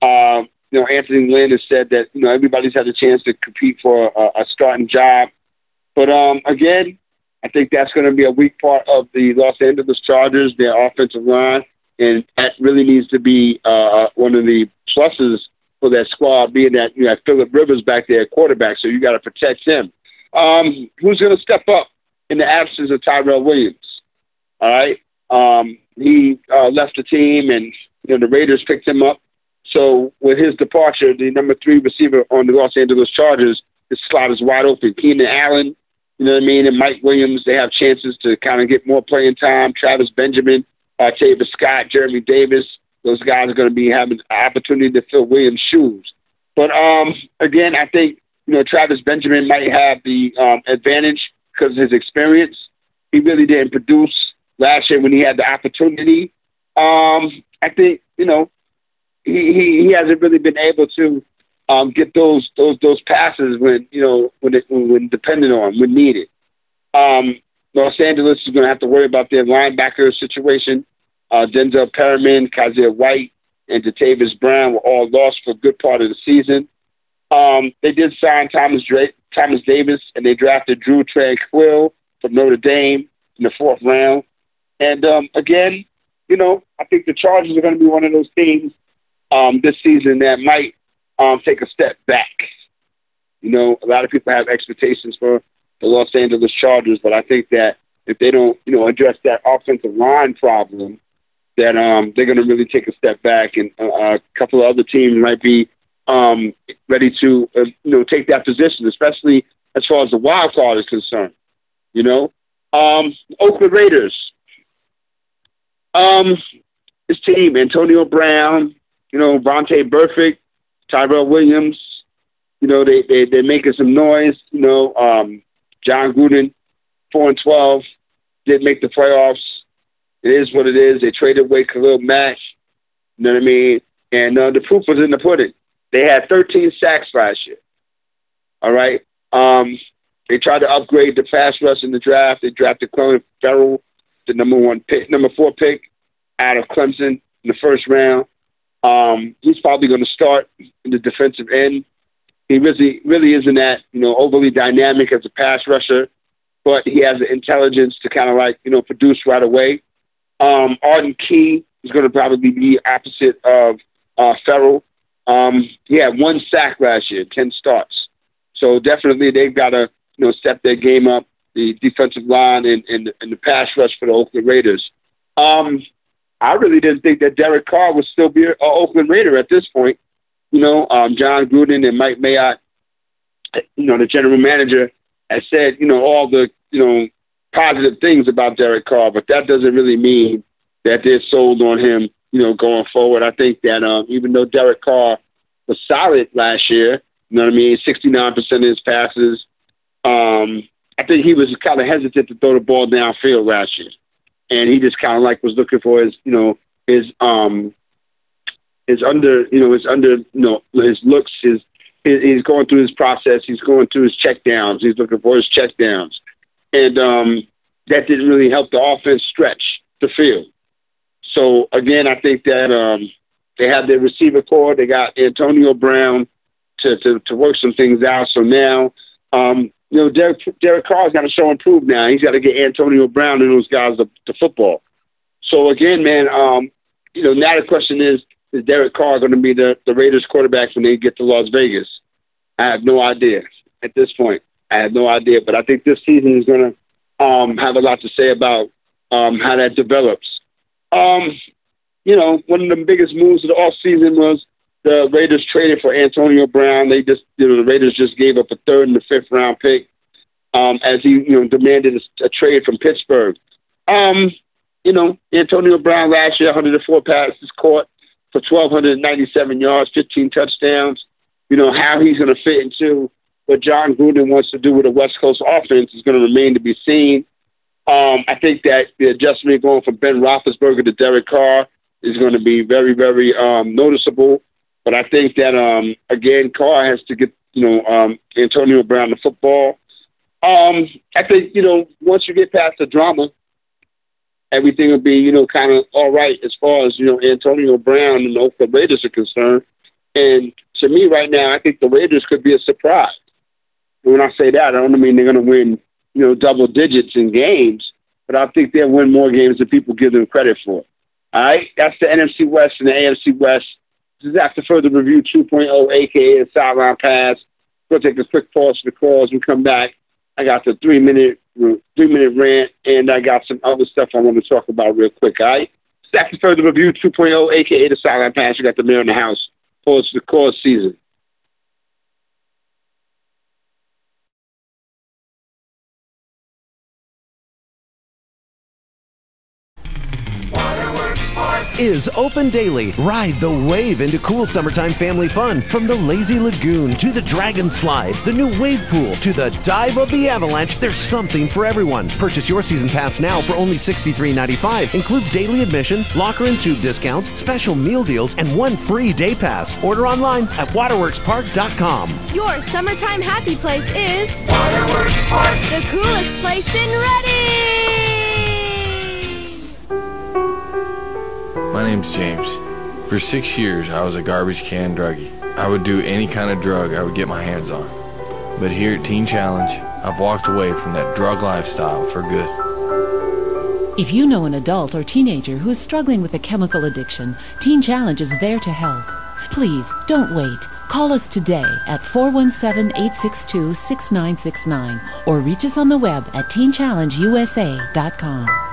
Um, you know, Anthony Lynn has said that you know everybody's had a chance to compete for a, a starting job, but um, again, I think that's going to be a weak part of the Los Angeles Chargers, their offensive line, and that really needs to be uh, one of the pluses for that squad, being that you have Philip Rivers back there at quarterback, so you got to protect him. Um, who's going to step up in the absence of Tyrell Williams? All right. Um, he uh, left the team, and you know the Raiders picked him up. So with his departure, the number three receiver on the Los Angeles Chargers, his slot is wide open. Keenan Allen, you know what I mean, and Mike Williams, they have chances to kind of get more playing time. Travis Benjamin, uh, Tavis Scott, Geremy Davis, those guys are going to be having an opportunity to fill Williams' shoes. But um, again, I think you know Travis Benjamin might have the um, advantage because of his experience. He really didn't produce last year when he had the opportunity. Um, I think you know he, he, hasn't really been able to um, get those those those passes when you know when it, when dependent on when needed. Um, Los Angeles is going to have to worry about their linebacker situation. Uh, Denzel Perryman, Kyzir White, and Jatavis Brown were all lost for a good part of the season. Um, they did sign Thomas Dra- Thomas Davis, and they drafted Drew Tranquill from Notre Dame in the fourth round. And um, again, you know, I think the Chargers are going to be one of those teams um, this season that might um, take a step back. You know, a lot of people have expectations for the Los Angeles Chargers, but I think that if they don't, you know, address that offensive line problem, that um, they're going to really take a step back, and uh, a couple of other teams might be um, ready to, uh, you know, take that position, especially as far as the wild card is concerned. You know, um, Oakland Raiders. Um, his team, Antonio Brown, you know, Vontaze Burfict, Tyrell Williams, you know, they, they, they're making some noise. You know, um, Jon Gruden, 4 and 12, didn't make the playoffs. It is what it is. They traded away Khalil Mack. You know what I mean? And uh, the proof was in the pudding. They had 13 sacks last year. All right. Um, they tried to upgrade the pass rush in the draft. They drafted Clelin Ferrell, the number one pick, number four pick out of Clemson in the first round. Um, he's probably going to start in the defensive end. He really, really isn't that you know overly dynamic as a pass rusher, but he has the intelligence to kind of like you know produce right away. Um, Arden Key is going to probably be opposite of uh, Ferrell. Um, he had one sack last year, ten starts. So definitely they've got to you know step their game up, the defensive line and, and, and the pass rush for the Oakland Raiders. Um, I really didn't think that Derek Carr would still be an Oakland Raider at this point. You know, um, Jon Gruden and Mike Mayock, you know, the general manager, has said, you know, all the, you know, positive things about Derek Carr, but that doesn't really mean that they're sold on him, you know, going forward. I think that um, even though Derek Carr was solid last year, you know what I mean, 69% of his passes, um, I think he was kind of hesitant to throw the ball downfield last year. And he just kind of like was looking for his, you know, his, um, his under, you know, his under, you know, his looks, his, he's going through his process. He's going through his check downs. He's looking for his check downs. And um, that didn't really help the offense stretch the field. So again, I think that um, they have their receiver core. They got Antonio Brown to, to, to work some things out. So now, um, you know, Derek, Derek Carr's got to show and prove now. He's got to get Antonio Brown and those guys to, to football. So again, man, um, you know, now the question is, is Derek Carr going to be the, the Raiders quarterback when they get to Las Vegas? I have no idea at this point. I have no idea, but I think this season is going to um, have a lot to say about um, how that develops. Um, you know, one of the biggest moves of the off season was the Raiders traded for Antonio Brown. They just, you know, the Raiders just gave up a third and a fifth round pick um, as he, you know, demanded a, a trade from Pittsburgh. Um, you know, Antonio Brown last year, 104 passes caught for 1,297 yards, 15 touchdowns. You know, how he's going to fit into what Jon Gruden wants to do with the West Coast offense is going to remain to be seen. Um, I think that the adjustment going from Ben Roethlisberger to Derek Carr is going to be very, very um, noticeable. But I think that um, again, Carr has to get you know um, Antonio Brown the football. Um, I think you know once you get past the drama, everything will be you know kind of all right as far as you know Antonio Brown and the Oakland Raiders are concerned. And to me, right now, I think the Raiders could be a surprise. And when I say that, I don't mean they're going to win you know double digits in games, but I think they'll win more games than people give them credit for. All right, that's the NFC West and the AFC West. This is after further review 2.0, aka the sideline pass. We'll take a quick pause for the calls and come back. I got the three minute three minute rant, and I got some other stuff I want to talk about real quick. All right, after further review 2.0, aka the sideline pass. We got the mayor in the house. Pause for the call season. Is open daily. Ride the wave into cool summertime family fun. From the lazy lagoon to the dragon slide, the new wave pool to the dive of the avalanche, there's something for everyone. Purchase your season pass now for only $63.95. Includes daily admission, locker and tube discounts, special meal deals, and one free day pass. Order online at waterworkspark.com. Your summertime happy place is Waterworks Park, the coolest place in Reading. My name's James. For six years, I was a garbage can druggie. I would do any kind of drug I would get my hands on. But here at Teen Challenge, I've walked away from that drug lifestyle for good. If you know an adult or teenager who is struggling with a chemical addiction, Teen Challenge is there to help. Please don't wait. Call us today at 417 862 6969 or reach us on the web at teenchallengeusa.com.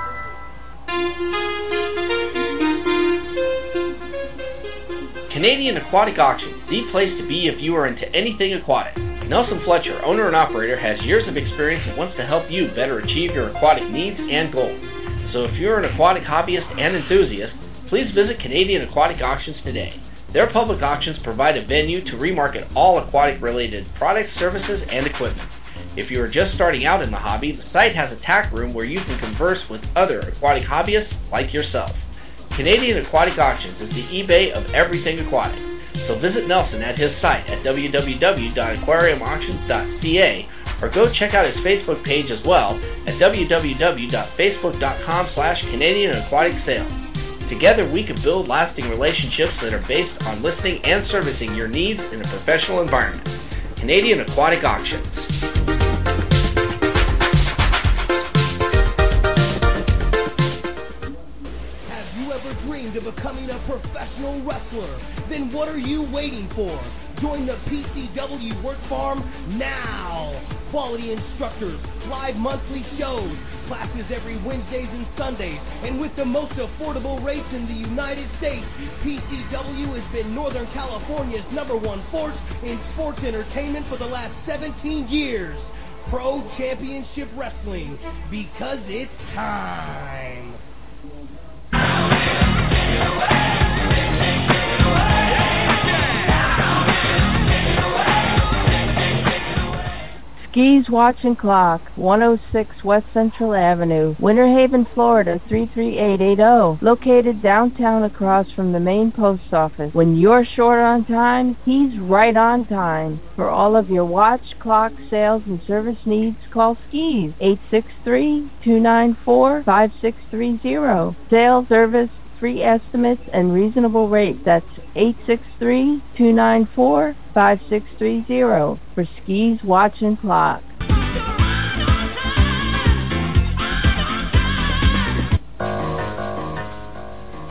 Canadian Aquatic Auctions, the place to be if you are into anything aquatic. Nelson Fletcher, owner and operator, has years of experience and wants to help you better achieve your aquatic needs and goals. So if you're an aquatic hobbyist and enthusiast, please visit Canadian Aquatic Auctions today. Their public auctions provide a venue to remarket all aquatic related products, services, and equipment. If you are just starting out in the hobby, the site has a tack room where you can converse with other aquatic hobbyists like yourself. Canadian Aquatic Auctions is the eBay of everything aquatic. So visit Nelson at his site at www.aquariumauctions.ca or go check out his Facebook page as well at www.facebook.com slash Canadian Aquatic Sales. Together we can build lasting relationships that are based on listening and servicing your needs in a professional environment. Canadian Aquatic Auctions. Becoming a professional wrestler? Then what are you waiting for? Join the PCW Work Farm now! Quality instructors, live monthly shows, classes every Wednesdays and Sundays, and with the most affordable rates in the United States, PCW has been Northern California's number one force in sports entertainment for the last 17 years. Pro Championship Wrestling, because it's time. Skis Watch and Clock, 106 West Central Avenue, Winter Haven, Florida 33880. Located downtown across from the main post office. When you're short on time, he's right on time. For all of your watch, clock, sales, and service needs, call Skis 863-294-5630. Sales, service, free estimates, and reasonable rate. That's 863-294-5630 for Skis Watch and Clock.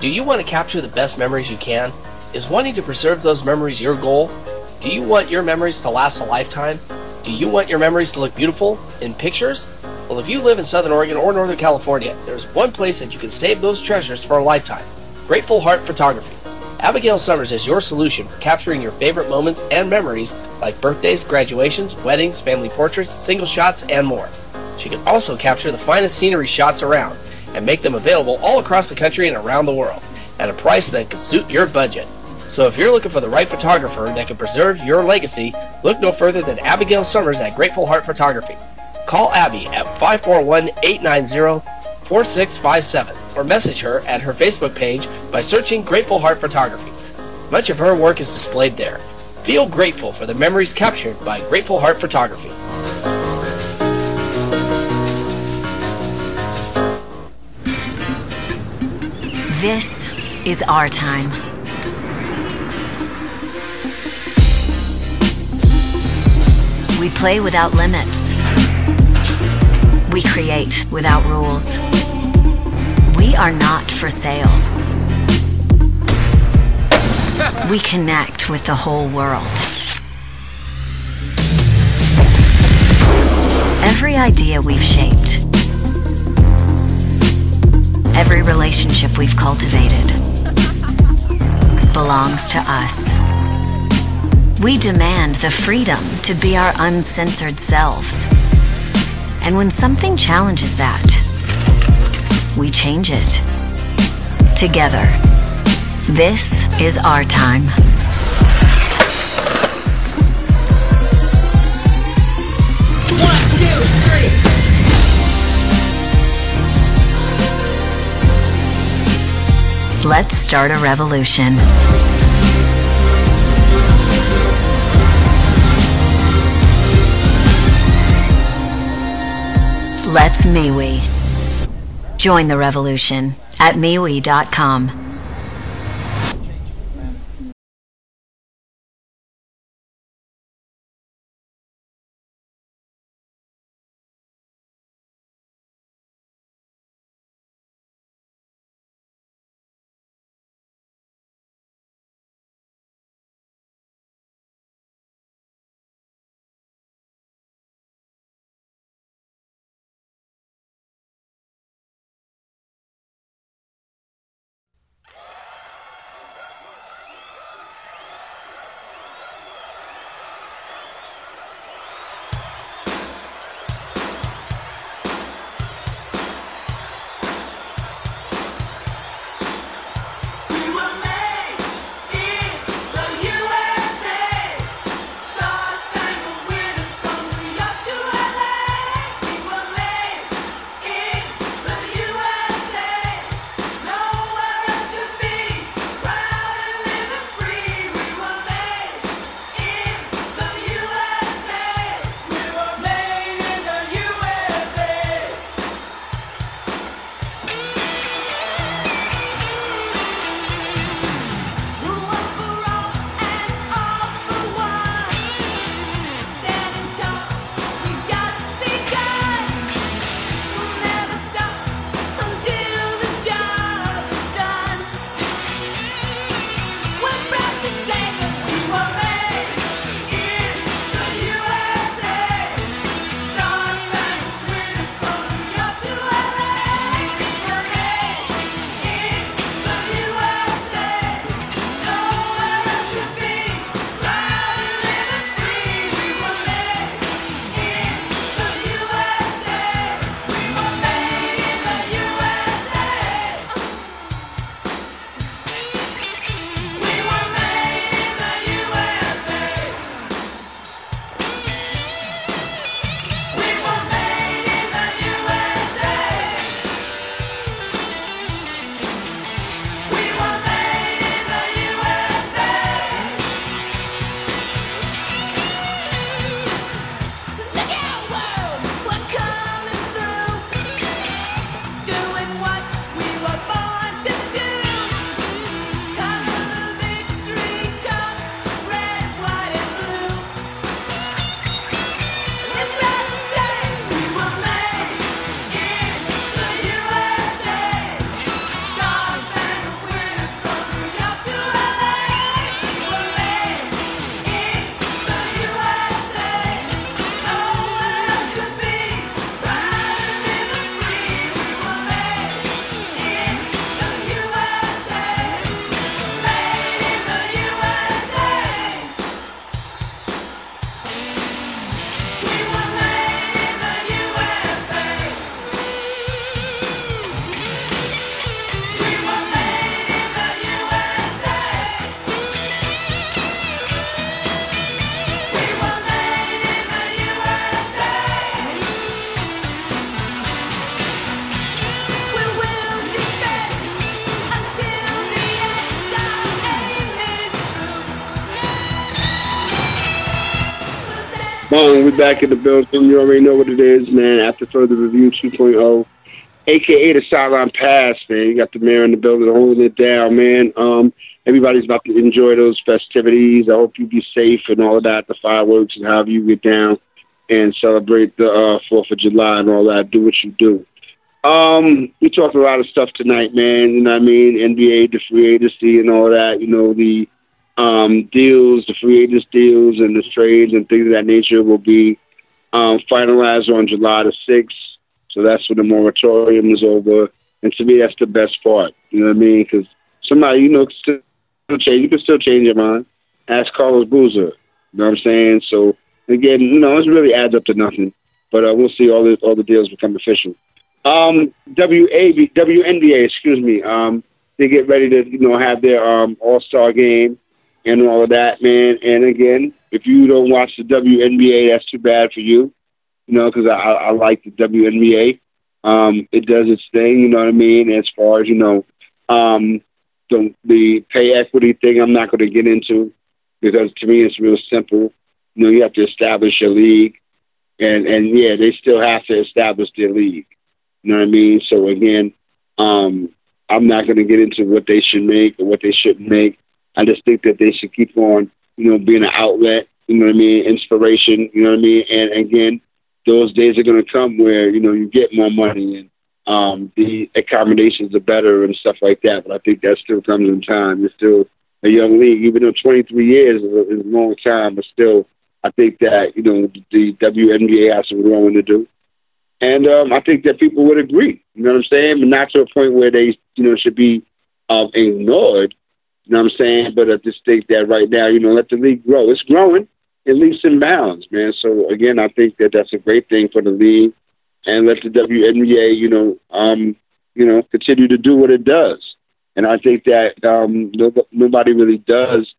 Do you want to capture the best memories you can? Is wanting to preserve those memories your goal? Do you want your memories to last a lifetime? Do you want your memories to look beautiful in pictures? Well, if you live in Southern Oregon or Northern California, there's one place that you can save those treasures for a lifetime Grateful Heart Photography. Abigail Summers is your solution for capturing your favorite moments and memories like birthdays, graduations, weddings, family portraits, single shots, and more. She can also capture the finest scenery shots around and make them available all across the country and around the world at a price that can suit your budget. So if you're looking for the right photographer that can preserve your legacy, look no further than Abigail Summers at Grateful Heart Photography. Call Abby at 541-890-4657 or message her at her Facebook page by searching Grateful Heart Photography. Much of her work is displayed there. Feel grateful for the memories captured by Grateful Heart Photography. This is our time. We play without limits. We create without rules. We are not for sale. We connect with the whole world. Every idea we've shaped, every relationship we've cultivated belongs to us. We demand the freedom to be our uncensored selves. And when something challenges that, we change it. Together. This is our time. One, two, three. Let's start a revolution. Let's MeWe. Join the revolution at MeWe.com. back in the building. You already know what it is, man. After further review 2.0, aka the sideline pass, man. You got the mayor in the building holding it down, man. Um, everybody's about to enjoy those festivities. I hope you be safe and all of that, the fireworks and however you get down and celebrate the uh, 4th of July and all that. Do what you do. Um, we talked a lot of stuff tonight, man. You know what I mean? NBA, the free agency and all that. You know, the um, deals, the free agents deals and the trades and things of that nature will be um, finalized on July the 6th. So that's when the moratorium is over. And to me, that's the best part. You know what I mean? Because somebody, you know, still change. You can still change your mind. Ask Carlos Boozer. You know what I'm saying? So again, you know, it really adds up to nothing. But uh, we'll see all the all the deals become official. Um, WAB, WNBA, excuse me. Um, they get ready to you know have their um, All Star game and all of that, man. And again, if you don't watch the WNBA, that's too bad for you, you know, because I, I like the WNBA. Um, it does its thing, you know what I mean. As far as you know, um, the the pay equity thing, I'm not going to get into because to me it's real simple. You know, you have to establish your league, and and yeah, they still have to establish their league. You know what I mean? So again, um, I'm not going to get into what they should make or what they shouldn't make. I just think that they should keep on, you know, being an outlet, you know what I mean, inspiration, you know what I mean? And again, those days are going to come where, you know, you get more money and um, the accommodations are better and stuff like that. But I think that still comes in time. It's still a young league, even though 23 years is a, is a long time, but still, I think that, you know, the WNBA has some growing to do. And um, I think that people would agree, you know what I'm saying? But not to a point where they, you know, should be um, ignored, you know what I'm saying? But I just think that right now, you know, let the league grow. It's growing, at least in bounds, man. So again, I think that that's a great thing for the league, and let the WNBA, you know, um, you know, continue to do what it does. And I think that um, no, nobody really does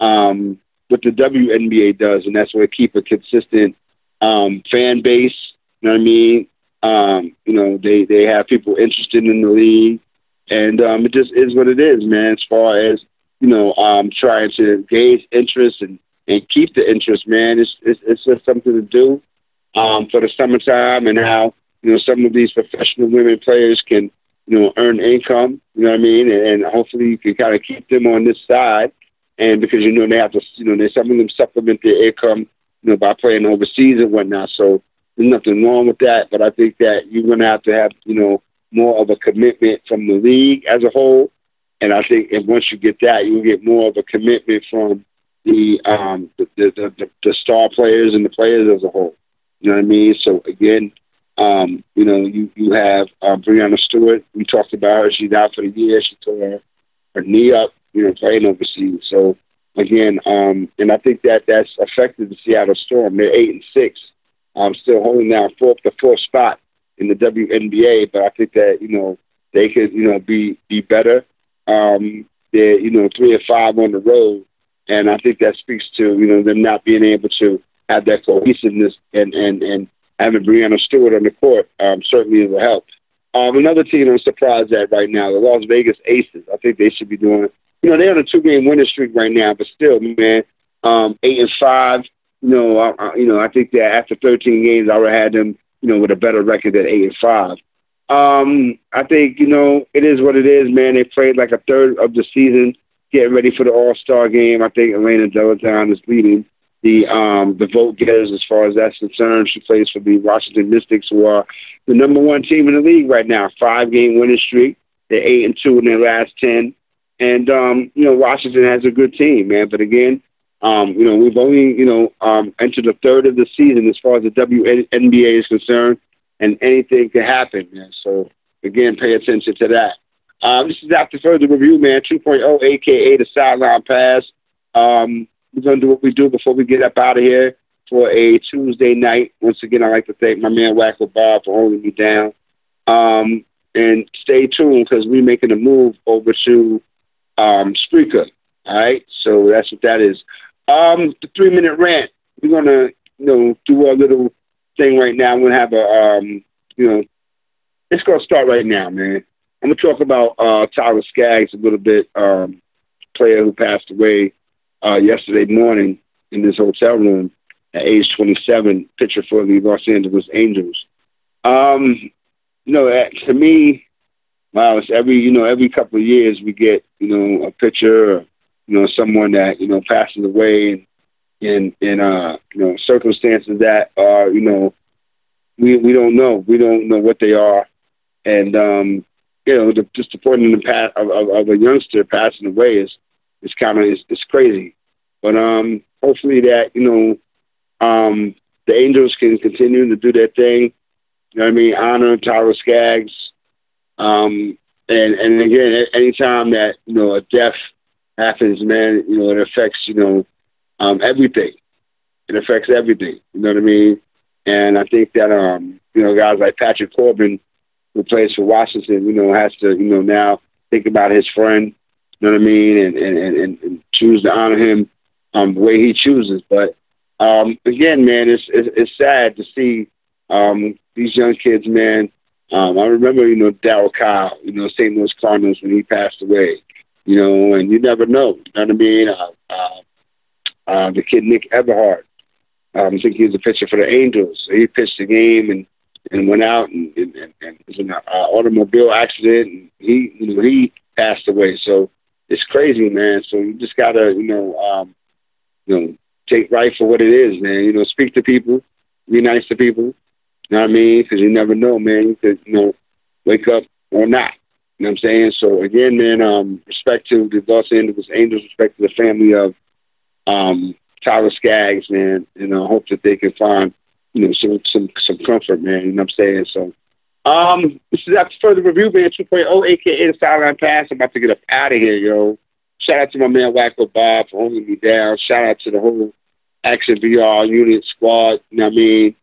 um, what the WNBA does, and that's what keep a consistent um, fan base. You know what I mean? Um, you know, they they have people interested in the league, and um, it just is what it is, man. As far as you know, um, trying to gauge interest and, and keep the interest, man. It's, it's, it's just something to do um, for the summertime and how, you know, some of these professional women players can, you know, earn income, you know what I mean? And, and hopefully you can kind of keep them on this side. And because, you know, they have to, you know, they, some of them supplement their income, you know, by playing overseas and whatnot. So there's nothing wrong with that. But I think that you're going to have to have, you know, more of a commitment from the league as a whole and I think if once you get that, you get more of a commitment from the um, the, the, the, the star players and the players as a whole. You know what I mean? So again, um, you know, you you have uh, Breanna Stewart. We talked about her. She's out for the year. She tore her, her knee up. You know, playing overseas. So again, um, and I think that that's affected the Seattle Storm. They're eight and six. I'm still holding down fourth the fourth spot in the WNBA, but I think that you know they could you know be be better. Um, they're you know three or five on the road, and I think that speaks to you know them not being able to have that cohesiveness and and and having Breanna Stewart on the court um, certainly a help. Um, another team I'm surprised at right now, the Las Vegas Aces. I think they should be doing. You know, they're on a two-game winning streak right now, but still, man, um, eight and five. You know, I, I, you know, I think that after 13 games, I would have had them, you know, with a better record than eight and five. Um, I think you know it is what it is, man. They played like a third of the season, getting ready for the All Star game. I think Elena Delle Donne is leading the um, the vote getters as far as that's concerned. She plays for the Washington Mystics, who are the number one team in the league right now. Five game winning streak. They're eight and two in their last ten, and um, you know Washington has a good team, man. But again, um, you know we've only you know um, entered the third of the season as far as the WNBA is concerned and anything can happen. Man. So again, pay attention to that. Um, this is after further review, man. 2.0, aka the sideline pass. Um, we're gonna do what we do before we get up out of here for a Tuesday night. Once again, I'd like to thank my man Wacko Bob for holding me down. Um, and stay tuned because we're making a move over to um, Spreaker. All right, so that's what that is. Um, the three minute rant. We're gonna, you know, do a little thing right now. I'm gonna have a um, you know, it's gonna start right now, man. I'm gonna talk about uh, Tyler Skaggs a little bit. Um, player who passed away uh, yesterday morning in this hotel room. at age 27, pitcher for the Los Angeles Angels. Um, you know, to me, wow, it's every you know every couple of years we get you know a pitcher, or, you know, someone that you know passes away and in in uh you know circumstances that are you know we we don't know. We don't know what they are. And um you know the, just the point in the path of, of, of a youngster passing away is is kind of it's, it's crazy. But um hopefully that you know um the angels can continue to do their thing. You know what I mean? Honor Tyler Skaggs. Um and and again anytime that you know a death happens man you know it affects you know um, everything. It affects everything. You know what I mean? And I think that um, you know guys like Patrick Corbin, who plays for Washington, you know, has to you know now think about his friend. You know what I mean? And and and, and choose to honor him um, the way he chooses. But um, again, man, it's, it's it's sad to see um, these young kids, man. Um, I remember, you know, Darryl Kile, you know, St. Louis Cardinals when he passed away. You know, and you never know. You know what I mean? Uh, uh, uh, the kid Nick Adenhart. Um, I think he was a pitcher for the Angels. So he pitched the game and, and went out and, and, and, was in an uh, automobile accident. And he, you know, he passed away. So it's crazy, man. So you just gotta, you know, um, you know, take right for what it is, man. You know, speak to people, be nice to people. You know what I mean? Because you never know, man. You could, you know, wake up or not. You know what I'm saying? So again, man, um, respect to the Los Angeles Angels, respect to the family of um, Tyler Skaggs, man, and I hope that they can find, you know, some some some comfort, man. You know what I'm saying? So, um, this is after further review, man. 2.0, aka the Sideline Pass. I'm about to get up out of here, yo. Shout out to my man Wacko Bob for holding me down. Shout out to the whole Action VR unit squad. You know what I mean?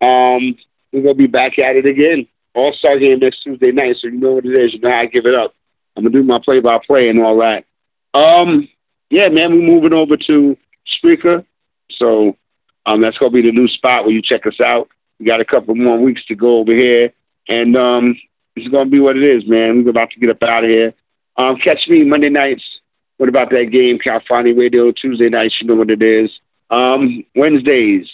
Um, we're gonna be back at it again. All Star game next Tuesday night, so you know what it is. You know how I give it up. I'm gonna do my play by play and all that. Um, yeah, man, we're moving over to Spreaker. So um, that's going to be the new spot where you check us out. We got a couple more weeks to go over here. And um, it's going to be what it is, man. We're about to get up out of here. Um, catch me Monday nights. What about that game? California Radio. Tuesday nights, you know what it is. Um, Wednesdays,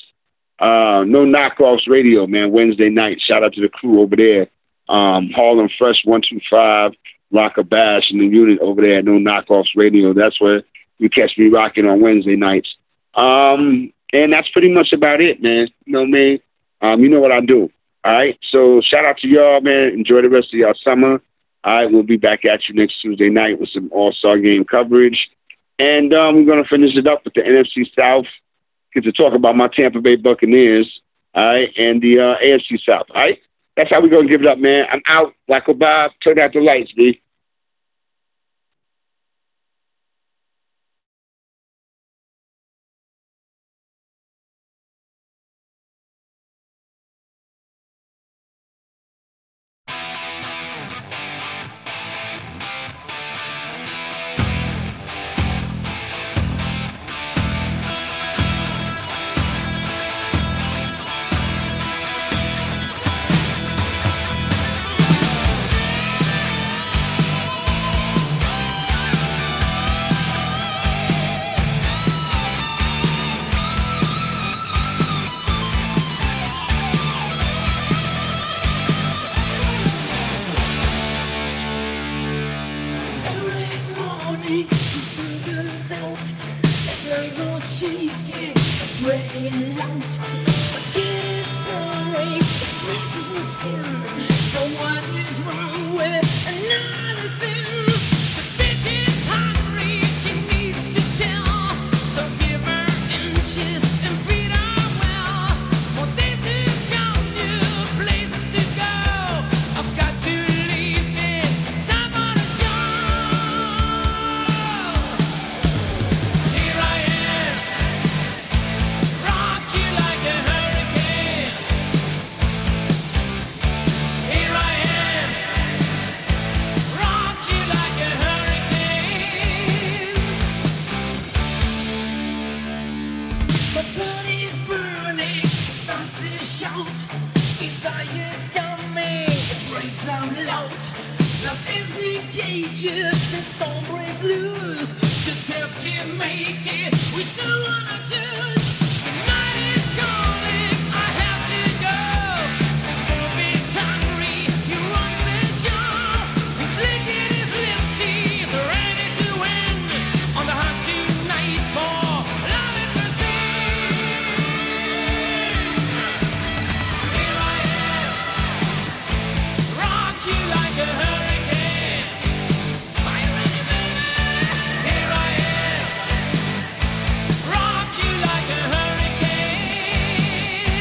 uh, no knockoffs radio, man. Wednesday night. Shout out to the crew over there. Um, Harlem Fresh 125, Rock a Bash, and the unit over there. No knockoffs radio. That's where you catch me rocking on Wednesday nights. Um, and that's pretty much about it, man. You know what I? Um, you know what I do. All right. So shout out to y'all, man. Enjoy the rest of y'all summer. All right. We'll be back at you next Tuesday night with some All Star game coverage. And um, we're to finish it up with the NFC South. Get to talk about my Tampa Bay Buccaneers. All right. And the uh, AFC South. All right. That's how we're to give it up, man. I'm out. Wacko Bob. Turn out the lights, B.